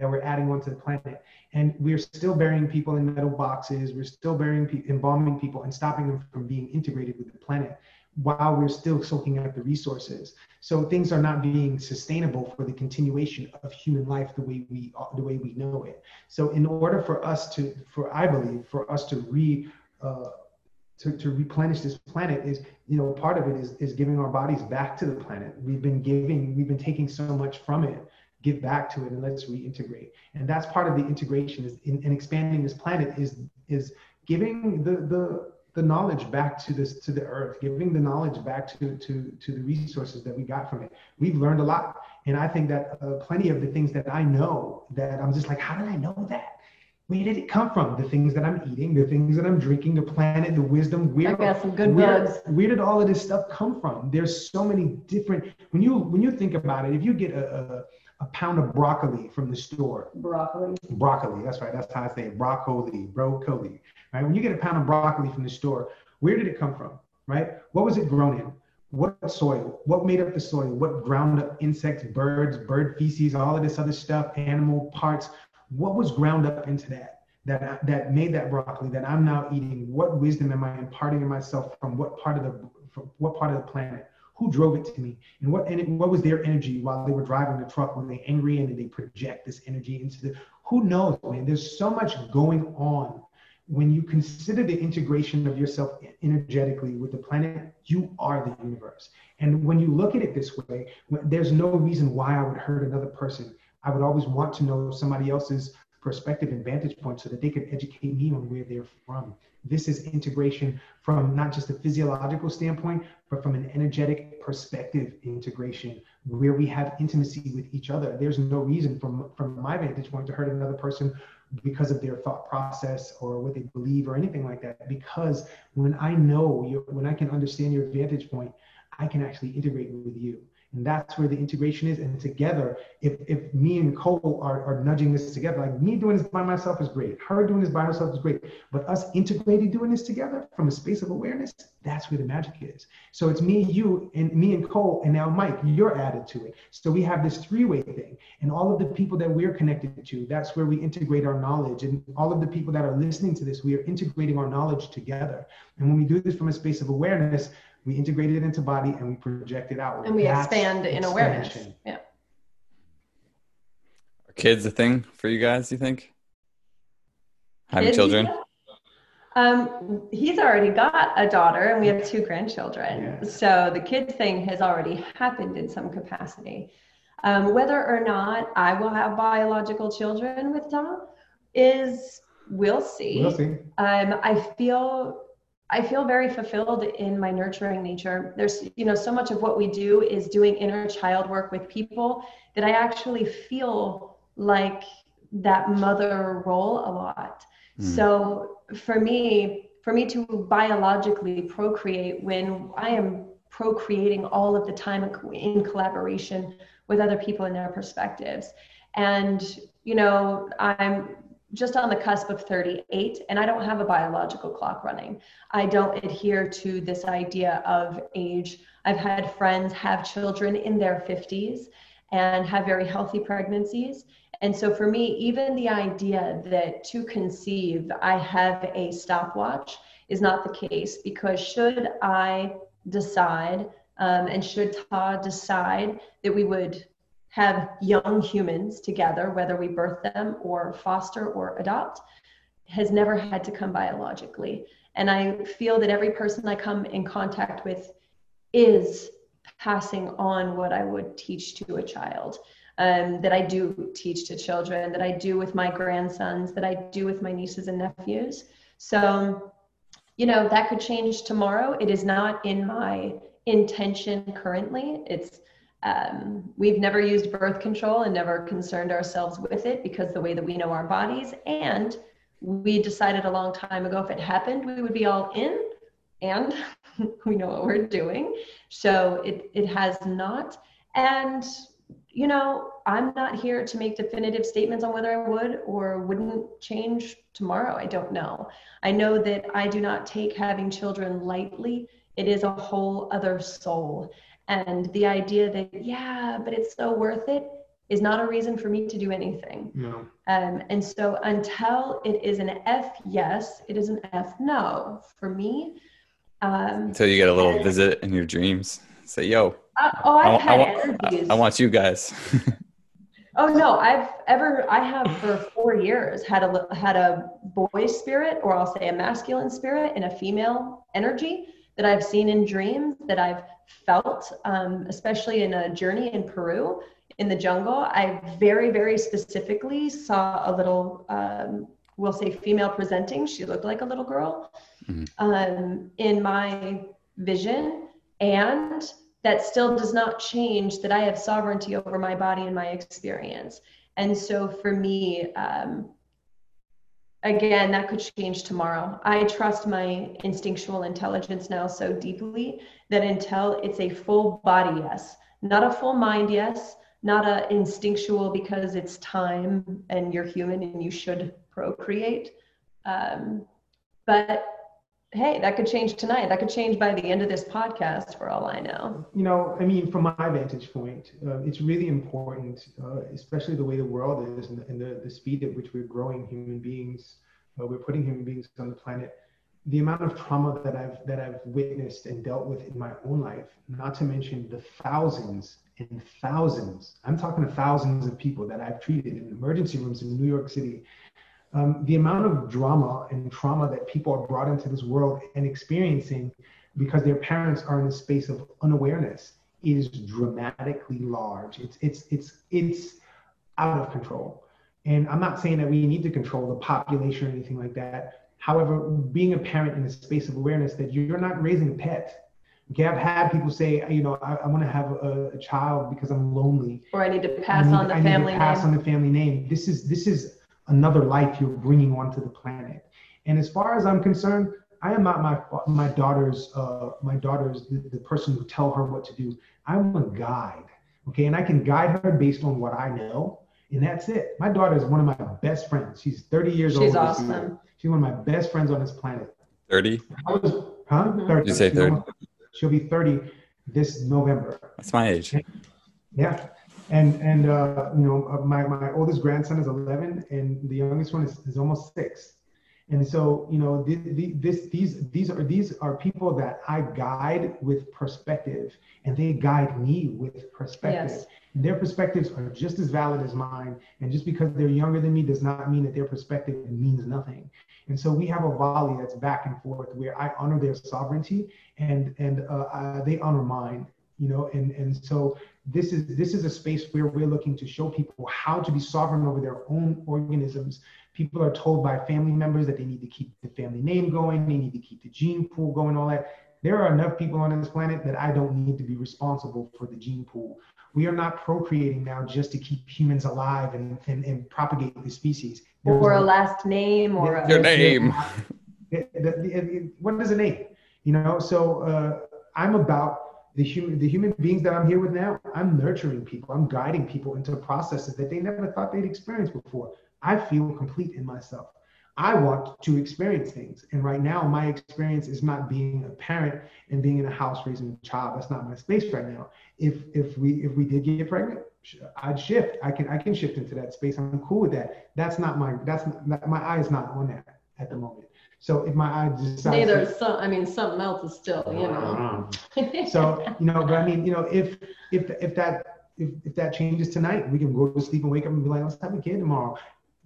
that we're adding onto the planet. And we're still burying people in metal boxes. We're still burying, pe- embalming people and stopping them from being integrated with the planet while we're still soaking up the resources. So things are not being sustainable for the continuation of human life the way we the way we know it. So in order for us to, for I believe, for us to re uh, to, to replenish this planet is, you know, part of it is, is giving our bodies back to the planet. We've been giving, we've been taking so much from it give back to it and let's reintegrate. And that's part of the integration is in, in expanding this planet is is giving the the the knowledge back to this to the earth, giving the knowledge back to to to the resources that we got from it. We've learned a lot, and I think that uh, plenty of the things that I know that I'm just like, how did I know that? Where did it come from? The things that I'm eating, the things that I'm drinking, the planet, the wisdom. Where, I got some good where, bugs. where did all of this stuff come from? There's so many different. When you when you think about it, if you get a, a pound of broccoli from the store. Broccoli. Broccoli, that's right. That's how I say it. Broccoli, broccoli. Right? When you get a pound of broccoli from the store, where did it come from? Right? What was it grown in? What soil? What made up the soil? What ground up insects, birds, bird feces, all of this other stuff, animal parts? What was ground up into that? That, that made that broccoli that I'm now eating. What wisdom am I imparting in myself from what part of the from what part of the planet? Who drove it to me? And what and what was their energy while they were driving the truck when they angry and they project this energy into the who knows man? There's so much going on. When you consider the integration of yourself energetically with the planet you are the universe. And when you look at it this way there's no reason why i would hurt another person. I would always want to know somebody else's perspective and vantage point so that they can educate me on where they're from this is integration from not just a physiological standpoint, but from an energetic perspective integration where we have intimacy with each other. There's no reason from, from my vantage point to hurt another person because of their thought process or what they believe or anything like that. Because when I know you, when I can understand your vantage point, I can actually integrate with you. And that's where the integration is. And together, if, if me and Cole are, are nudging this together, like me doing this by myself is great, her doing this by herself is great, but us integrated doing this together from a space of awareness, that's where the magic is. So it's me, you, and me and Cole, and now Mike, you're added to it. So we have this three way thing. And all of the people that we're connected to, that's where we integrate our knowledge. And all of the people that are listening to this, we are integrating our knowledge together. And when we do this from a space of awareness, we integrate it into body and we project it out. And we That's expand in awareness. Yeah. Are kids a thing for you guys, you think? Having kids, children? Um, he's already got a daughter and we have two grandchildren. Yes. So the kids thing has already happened in some capacity. Um, whether or not I will have biological children with Tom is we'll see. We'll see. Um, I feel I feel very fulfilled in my nurturing nature. There's, you know, so much of what we do is doing inner child work with people that I actually feel like that mother role a lot. Mm. So for me, for me to biologically procreate when I am procreating all of the time in collaboration with other people and their perspectives. And, you know, I'm just on the cusp of 38 and I don't have a biological clock running. I don't adhere to this idea of age. I've had friends have children in their 50s and have very healthy pregnancies. And so for me, even the idea that to conceive, I have a stopwatch is not the case because should I decide um, and should Tah decide that we would have young humans together, whether we birth them or foster or adopt, has never had to come biologically. And I feel that every person I come in contact with is passing on what I would teach to a child. Um, that I do teach to children, that I do with my grandsons, that I do with my nieces and nephews. So, you know, that could change tomorrow. It is not in my intention currently. It's um, we've never used birth control and never concerned ourselves with it because the way that we know our bodies. And we decided a long time ago if it happened, we would be all in and <laughs> we know what we're doing. So it, it has not. And, you know, I'm not here to make definitive statements on whether I would or wouldn't change tomorrow. I don't know. I know that I do not take having children lightly. It is a whole other soul. And the idea that, yeah, but it's so worth it is not a reason for me to do anything. No. Um, and so until it is an F yes, it is an F no. For me, um, until you get a little and, visit in your dreams, say, "Yo, uh, oh, I've I, had I, energies. I, I want you guys." <laughs> oh no, I've ever I have for four years had a had a boy spirit, or I'll say a masculine spirit, and a female energy that I've seen in dreams that I've felt, um, especially in a journey in Peru in the jungle. I very, very specifically saw a little, um, we'll say female presenting. She looked like a little girl mm-hmm. um, in my vision. And that still does not change that I have sovereignty over my body and my experience. And so for me, um, again, that could change tomorrow. I trust my instinctual intelligence now so deeply that until it's a full body yes, not a full mind yes, not a instinctual because it's time and you're human and you should procreate. Um, but hey, that could change tonight. That could change by the end of this podcast, for all I know. You know, I mean, from my vantage point, uh, it's really important, uh, especially the way the world is and, and, the, the speed at which we're growing human beings. Uh, we're putting human beings on the planet. The amount of trauma that I've that I've witnessed and dealt with in my own life, not to mention the thousands and thousands. I'm talking to thousands of people that I've treated in emergency rooms in New York City um, the amount of drama and trauma that people are brought into this world and experiencing because their parents are in a space of unawareness is dramatically large. It's it's it's it's out of control. And I'm not saying that we need to control the population or anything like that. However, being a parent in a space of awareness that you're not raising a pet. Okay, I've had people say, you know, I, I want to have a, a, child because I'm lonely, or I need to pass need, on the I family pass name. on the family name. This is this is another life you're bringing onto the planet. And as far as I'm concerned, I am not my my daughter's uh, my daughter's the, the person who tell her what to do. I'm a guide, okay, and I can guide her based on what I know, and that's it. My daughter is one of my best friends. She's 30 years She's old. She's awesome. She's one of my best friends on this planet. 30. I was, huh? Mm-hmm. 30. You say 30. She'll be 30 this November. That's my age. Yeah and and uh, you know uh, my, my oldest grandson is 11 and the youngest one is, is almost six. And so you know the, the, this these these are these are people that i guide with perspective and they guide me with perspective. Yes. their perspectives are just as valid as mine. And just because they're younger than me does not mean that their perspective means nothing. And so we have a volley that's back and forth where i honor their sovereignty and and uh, uh, they honor mine you know and and so this is this is a space where we're looking to show people how to be sovereign over their own organisms. People are told by family members that they need to keep the family name going they need to keep the gene pool going all that. There are enough people on this planet that i don't need to be responsible for the gene pool. We are not procreating now just to keep humans alive and, and, and propagate the species. There's or a, a last name or a, your name. <laughs> What is a name? You know so uh, i'm about the human the human beings that I'm here with now, I'm nurturing people. I'm guiding people into processes that they never thought they'd experience before. I feel complete in myself. I want to experience things. And right now, my experience is not being a parent and being in a house raising a child. That's not my space right now. If if we if we did get pregnant, I'd shift. I can I can shift into that space. I'm cool with that. That's not my that's not, my eye is not on that at the moment. So if my eye decides neither to, some I mean something else is still you know. <laughs> so you know, but I mean you know if if if that if, if that changes tonight, we can go to sleep and wake up and be like, let's have a kid tomorrow.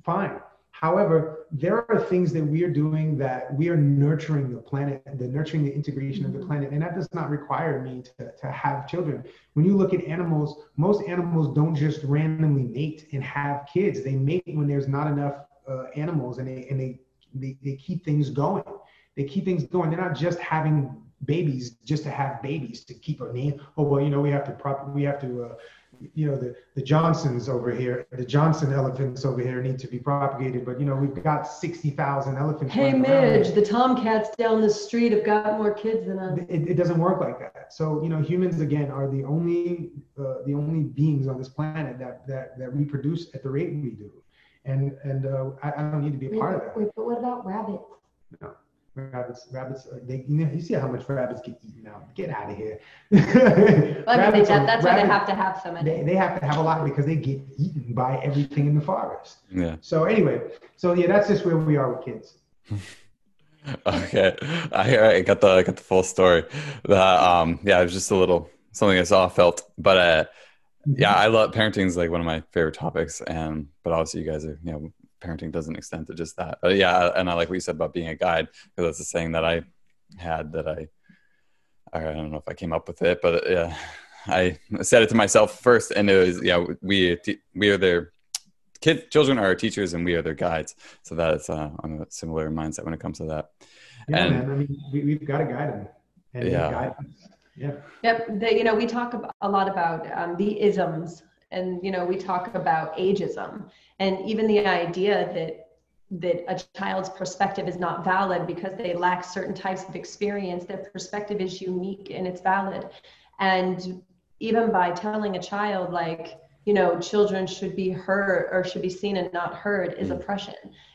Fine. However, there are things that we are doing that we are nurturing the planet, the nurturing the integration of the mm-hmm. planet, and that does not require me to, to have children. When you look at animals, most animals don't just randomly mate and have kids. They mate when there's not enough uh, animals, and they and they, they they keep things going. They keep things going. They're not just having babies just to have babies to keep a name. Oh well, you know we have to prop we have to uh, you know, the, the Johnsons over here, the Johnson elephants over here need to be propagated, but you know, we've got 60,000 elephants. Hey, Midge, the tomcats down the street have got more kids than us. It, it doesn't work like that. So, you know, humans again are the only, uh, the only beings on this planet that, that, that reproduce at the rate we do. And, and uh, I, I don't need to be a wait, part of that. Wait, but what about rabbits? No. Rabbits rabbits uh, they you know you see how much rabbits get eaten out get out of here. Well, I mean, that, that's why they have to have so many. They, they have to have a lot because they get eaten by everything in the forest. Yeah. So anyway so yeah that's just where we are with kids. <laughs> Okay. I, I got the I got the full story. That um yeah it was just a little something I saw felt. But uh yeah mm-hmm. I love parenting is like one of my favorite topics and but obviously you guys are you know parenting doesn't extend to just that. But yeah, and I like what you said about being a guide because that's the saying that I had that I I don't know if I came up with it, but yeah, I said it to myself first, and it was yeah we we are their kid children are our teachers and we are their guides, so that's uh, on a similar mindset when it comes to that. Yeah, and, man. I mean, we, have got to guide them. And yeah. Guide yeah. Yep. The, you know, we talk a lot about um, the isms and you know we talk about ageism and even the idea that that a child's perspective is not valid because they lack certain types of experience their perspective is unique and it's valid and even by telling a child like you know children should be heard or should be seen and not heard is mm. oppression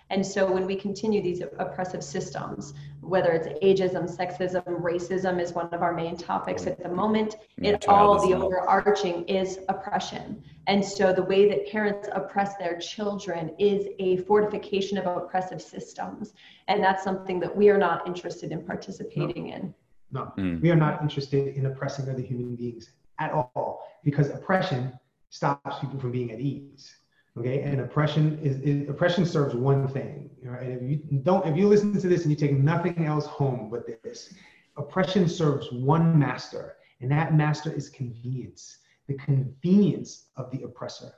and so when we continue these oppressive systems, whether it's ageism, sexism, racism is one of our main topics at the moment, it all the overarching is oppression. And so the way that parents oppress their children is a fortification of oppressive systems. And that's something that we are not interested in participating no. in. No, mm. we are not interested in oppressing other human beings at all because oppression stops people from being at ease okay? And oppression is, is, oppression serves one thing right? If you don't if you listen to this and you take nothing else home but this oppression serves one master and that master is convenience the convenience of the oppressor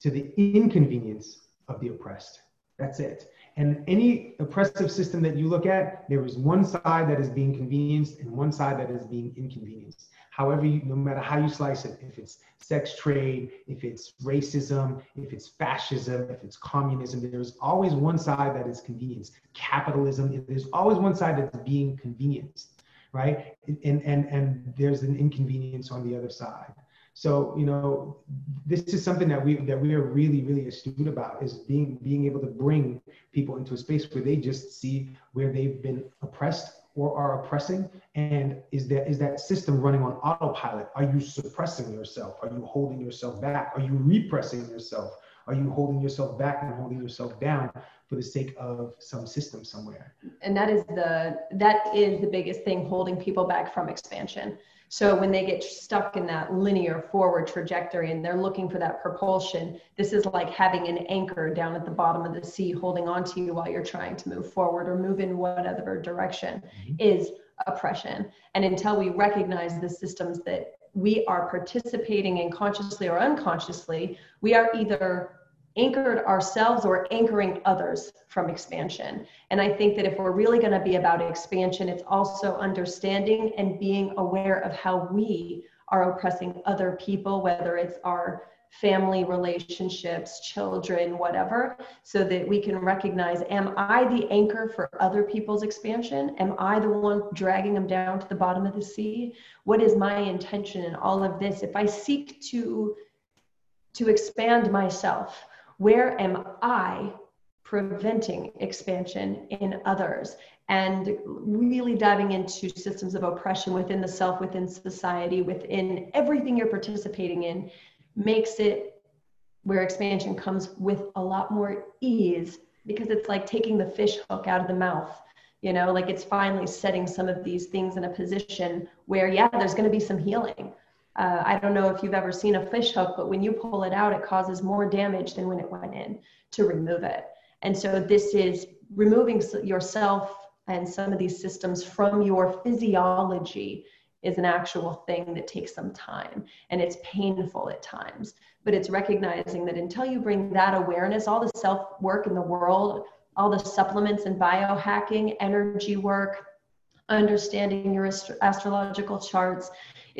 to the inconvenience of the oppressed. That's it. And any oppressive system that you look at there is one side that is being convenienced and one side that is being inconvenienced however you, no matter how you slice it, if it's sex trade, if it's racism, if it's fascism, if it's communism, there's always one side that is convenience. Capitalism, there's always one side that's being convenienced, right? And and and there's an inconvenience on the other side. So you know, this is something that we that we are really really astute about is being being able to bring people into a space where they just see where they've been oppressed or are oppressing? And is that is that system running on autopilot? Are you suppressing yourself? Are you holding yourself back? Are you repressing yourself? Are you holding yourself back and holding yourself down for the sake of some system somewhere? And that is the that is the biggest thing holding people back from expansion. So when they get stuck in that linear forward trajectory and they're looking for that propulsion, this is like having an anchor down at the bottom of the sea holding on to you while you're trying to move forward or move in whatever direction mm-hmm. is oppression. And until we recognize the systems that we are participating in consciously or unconsciously, we are either anchored ourselves or anchoring others from expansion. And I think that if we're really going to be about expansion, it's also understanding and being aware of how we are oppressing other people, whether it's our family relationships, children, whatever, so that we can recognize am I the anchor for other people's expansion? Am I the one dragging them down to the bottom of the sea? What is my intention in all of this? If I seek to to expand myself where am I preventing expansion in others? And really diving into systems of oppression within the self, within society, within everything you're participating in makes it where expansion comes with a lot more ease because it's like taking the fish hook out of the mouth you know like it's finally setting some of these things in a position where yeah there's going to be some healing uh, i don't know if you've ever seen a fish hook but when you pull it out it causes more damage than when it went in to remove it. And so this is removing yourself and some of these systems from your physiology is an actual thing that takes some time and it's painful at times. But it's recognizing that until you bring that awareness all the self work in the world all the supplements and biohacking energy work understanding your ast- astrological charts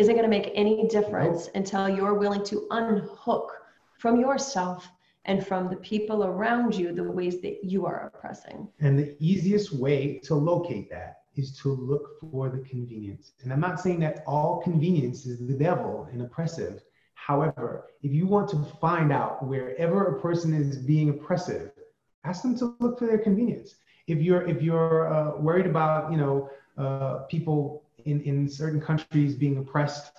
isn't going to make any difference until you're willing to unhook from yourself and from the people around you the ways that you are oppressing. And the easiest way to locate that is to look for the convenience. And I'm not saying that all convenience is the devil and oppressive. However, if you want to find out wherever a person is being oppressive, ask them to look for their convenience. If you're if you're uh, worried about you know uh, people in in certain countries being oppressed,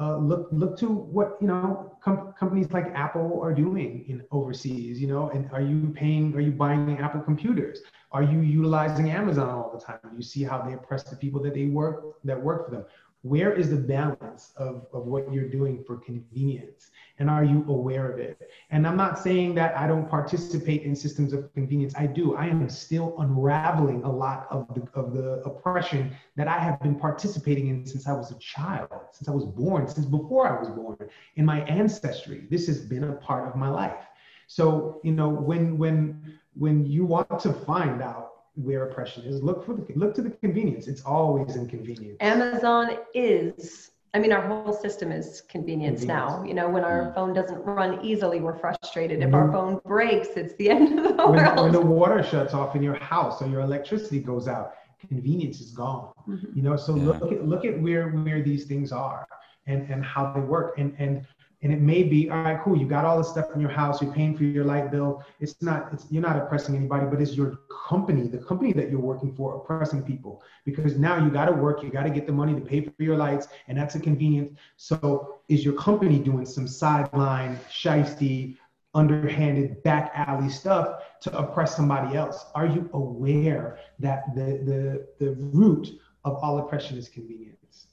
uh, look look to what you know com- companies like Apple are doing in overseas. You know, and are you paying? Are you buying Apple computers? Are you utilizing Amazon all the time? You see how they oppress the people that they work that work for them where is the balance of, of what you're doing for convenience? And are you aware of it? And i'm not saying that i don't participate in systems of convenience. I do. I am still unraveling a lot of the, of the oppression that i have been participating in since i was a child since i was born since before i was born in my ancestry. This has been a part of my life. So you know when when when you want to find out where oppression is. Look for the look to the convenience. It's always inconvenience. Amazon is. I mean, our whole system is convenience, convenience. now. You know, when our mm. phone doesn't run easily, we're frustrated. If our phone breaks, it's the <laughs> end of the when, world. When the water shuts off in your house or your electricity goes out, convenience is gone. Mm-hmm. You know, so yeah. look at look at where where these things are and and how they work. And and and it may be all right cool you got all this stuff in your house you're paying for your light bill. It's not it's, you're not oppressing anybody but it's your company the company that you're working for oppressing people. Because now you got to work you got to get the money to pay for your lights and that's a convenience. So is your company doing some sideline shisty underhanded back alley stuff to oppress somebody else? Are you aware that the the the root of all oppression is convenience?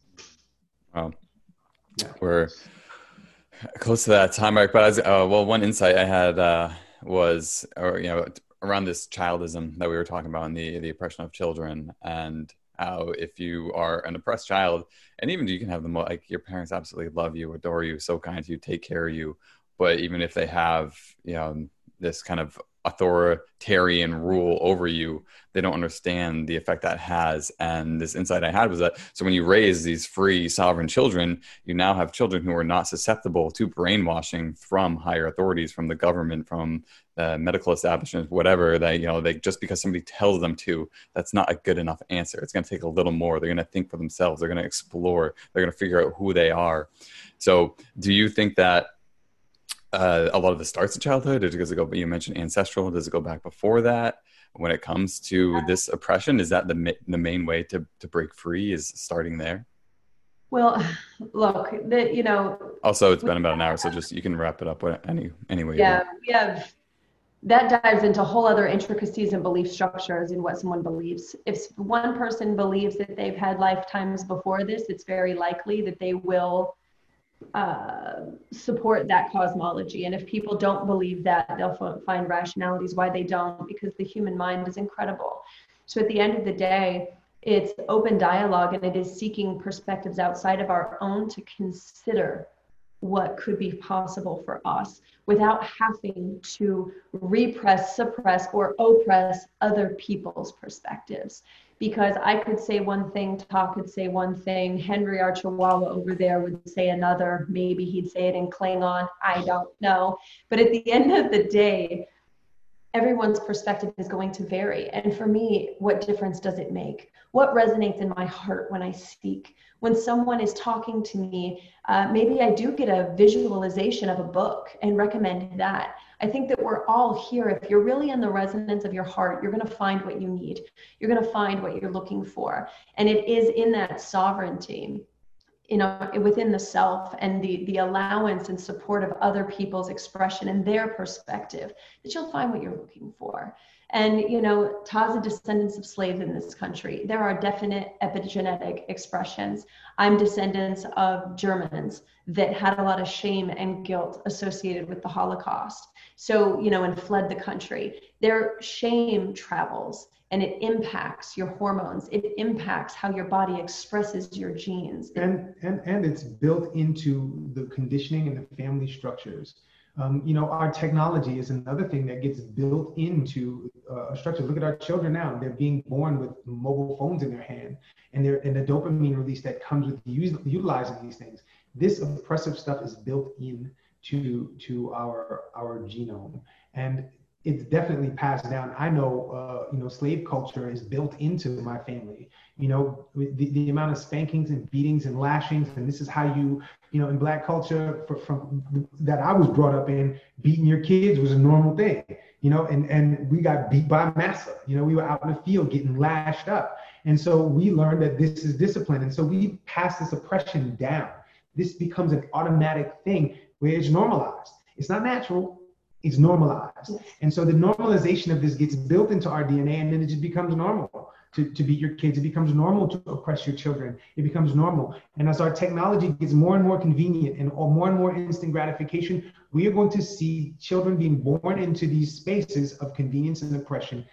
Wow. Yeah. we're close to that time mark but as uh, well one insight i had uh, was or you know around this childism that we were talking about and the the oppression of children and how if you are an oppressed child and even you can have them like your parents absolutely love you adore you so kind to you take care of you but even if they have you know this kind of authoritarian rule over you they don't understand the effect that has. And this insight i had was that so when you raise these free sovereign children you now have children who are not susceptible to brainwashing from higher authorities from the government from the medical establishment whatever that you know they just because somebody tells them to that's not a good enough answer. It's going to take a little more. They're going to think for themselves. They're going to explore. They're going to figure out who they are. So do you think that uh, a lot of the starts in childhood? Does it go? You mentioned ancestral. Does it go back before that? When it comes to this oppression, is that the the main way to to break free? Is starting there? Well, look, the, you know. Also, it's been about an hour, so just you can wrap it up any anyway. Yeah, we have that dives into whole other intricacies and belief structures in what someone believes. If one person believes that they've had lifetimes before this, it's very likely that they will uh, support that cosmology. And if people don't believe that, they'll find rationalities why they don't, because the human mind is incredible. So at the end of the day, it's open dialogue and it is seeking perspectives outside of our own to consider what could be possible for us without having to repress, suppress, or oppress other people's perspectives because I could say one thing, Tah could say one thing, Henry our Chihuahua over there would say another. Maybe he'd say it in Klingon. I don't know. But at the <laughs> end of the day, everyone's perspective is going to vary. And for me, what difference does it make? What resonates in my heart when I speak? When someone is talking to me, uh, maybe I do get a visualization of a book and recommend that. I think that we're all here. If you're really in the resonance of your heart, you're going to find what you need. You're going to find what you're looking for. And it is in that sovereignty you know within the self and the the allowance and support of other people's expression and their perspective that you'll find what you're looking for and you know Tah's descendants of slaves in this country there are definite epigenetic expressions i'm descendants of germans that had a lot of shame and guilt associated with the holocaust so you know and fled the country. Their shame travels and it impacts your hormones. It impacts how your body expresses your genes. And and and it's built into the conditioning and the family structures. Um, you know our technology is another thing that gets built into uh, a structure. Look at our children now. They're being born with mobile phones in their hand and they're and the dopamine release that comes with use, utilizing these things. This oppressive stuff is built in to to our our genome and it's definitely passed down. I know, uh, you know, slave culture is built into my family. You know, the, the amount of spankings and beatings and lashings, and this is how you, you know, in black culture for, from that I was brought up in, beating your kids was a normal thing. You know, and and we got beat by massa. You know, we were out in the field getting lashed up, and so we learned that this is discipline, and so we pass this oppression down. This becomes an automatic thing where it's normalized. It's not natural it's normalized. And so the normalization of this gets built into our DNA and then it just becomes normal to, to beat your kids. It becomes normal to oppress your children. It becomes normal. And as our technology gets more and more convenient and more and more instant gratification, we are going to see children being born into these spaces of convenience and oppression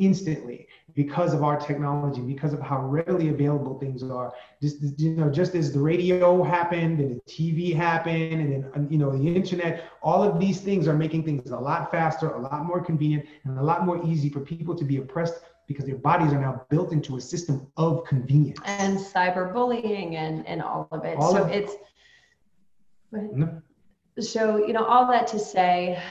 instantly because of our technology, because of how readily available things are. Just you know, just as the radio happened and the TV happened, and then um, you know the internet, all of these things are making things a lot faster, a lot more convenient, and a lot more easy for people to be oppressed because their bodies are now built into a system of convenience and cyberbullying and and all of it. All so of, it's. No. So you know all that to say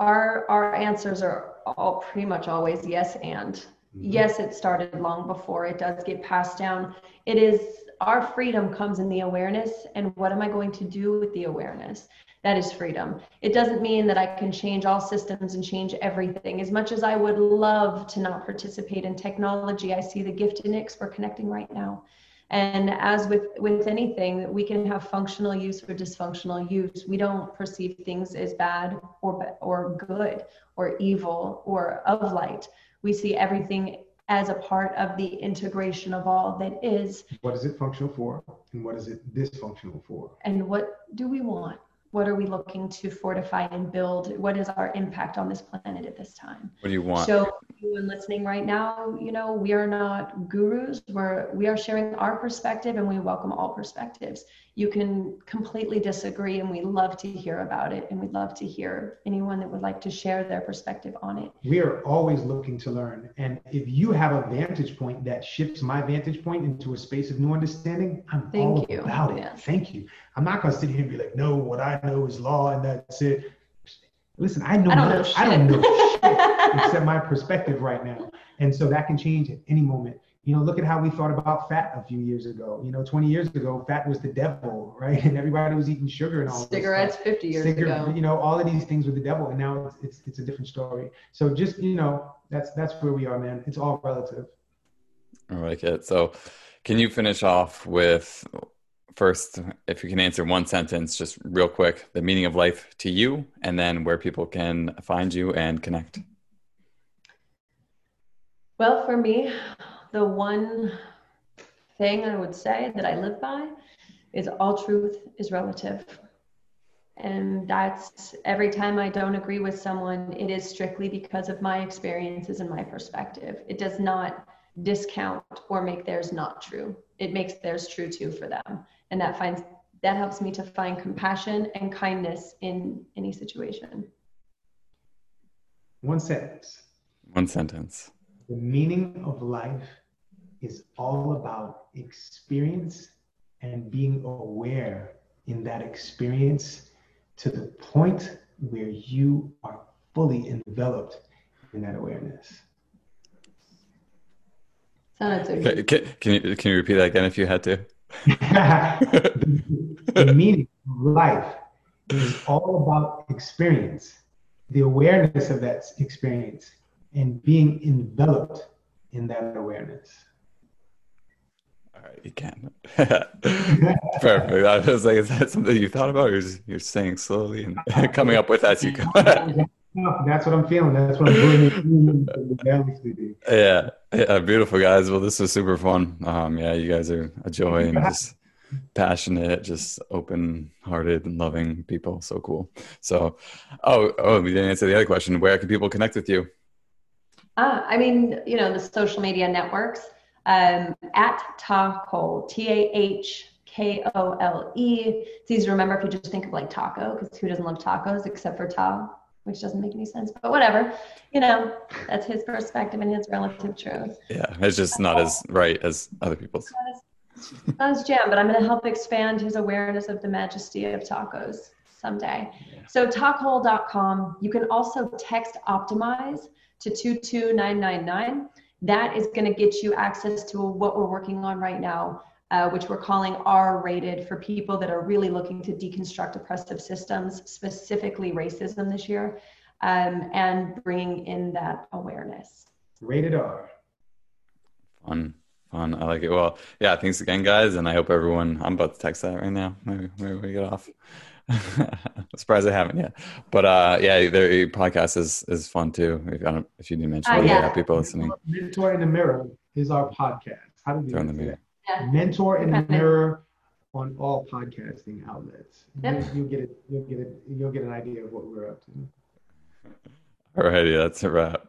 our our answers are all pretty much always yes and. Mm-hmm. yes it started long before it does get passed down. It is our freedom comes in the awareness and what am i going to do with the awareness? That is freedom. It doesn't mean that i can change all systems and change everything. As much as i would love to not participate in technology i see the gift in it for connecting right now and as with with anything, we can have functional use or dysfunctional use. We don't perceive things as bad or or good or evil or of light. We see everything as a part of the integration of all that is. What is it functional for, and what is it dysfunctional for? And what do we want? What are we looking to fortify and build? What is our impact on this planet at this time? What do you want? So you and listening right now you know we are not gurus. We're we are sharing our perspective and we welcome all perspectives. You can completely disagree and we love to hear about it and we'd love to hear anyone that would like to share their perspective on it. We are always looking to learn. And if you have a vantage point that shifts my vantage point into a space of new understanding i'm Thank all you. about it. Yes. Thank you i'm not going to sit here and be like no what i know is law and that's it listen i know i don't know, shit. I don't know <laughs> shit except my perspective right now and so that can change at any moment you know, look at how we thought about fat a few years ago. You know, 20 years ago, fat was the devil, right? And everybody was eating sugar and all. Cigarettes 50 years ago. You know, all of these things were the devil, and now it's, it's it's a different story. So just you know, that's that's where we are, man. It's all relative. I like it. So, can you finish off with first, if you can answer one sentence, just real quick, the meaning of life to you, and then where people can find you and connect. Well, for me, the one thing I would say that I live by is all truth is relative. And that's every time I don't agree with someone, it is strictly because of my experiences and my perspective. It does not discount or make theirs not true. It makes theirs true too for them. And that finds that helps me to find compassion and kindness in any situation. One sentence. One sentence. The meaning of life is all about experience and being aware in that experience to the point where you are fully enveloped in that awareness. Sounded so Can, can, can you can you repeat that again if you had to? The, <laughs> the meaning of life is all about experience, the awareness of that experience, and being enveloped in that awareness. All right, you can. <laughs> Perfect. I was like, is that something you thought about, or is you're saying slowly and <laughs> coming up with as you go? No, that's what I'm feeling. That's what I'm doing. <laughs> yeah, yeah, beautiful guys. Well, this was super fun. Um, yeah, you guys are a joy and just passionate, just open-hearted and loving people. So cool. So, oh, oh, we didn't answer the other question. Where can people connect with you? Uh, I mean, you know, the social media networks um, at Tah T A H K O L E. It's easy to remember if you just think of like taco, because who doesn't love tacos except for Tah, which doesn't make any sense, but whatever. You know, that's his perspective and his relative truth. Yeah, it's just not as right as other people's. That's jam, but I'm going to help expand his awareness of the majesty of tacos someday. Yeah. So tahkole.com. You can also text optimize to 22999. That is going to get you access to what we're working on right now, uh, which we're calling R rated for people that are really looking to deconstruct oppressive systems, specifically racism this year, um, and bringing in that awareness. Rated R. Fun. Fun. I like it. Well, yeah, thanks again, guys. And I hope everyone, I'm about to text that right now. Maybe, maybe we get off. I'm <laughs> surprised I haven't yet. But uh, yeah, their podcast is is fun too. If, I don't, if you didn't mention uh, it, yeah. people listening. Mentor in the Mirror is our podcast. How do you in the mirror? Yeah. Mentor in the Mirror on all podcasting outlets. Yep. You, will get it. You'll get it. You'll get an idea of what we're up to. Alrighty, that's a wrap.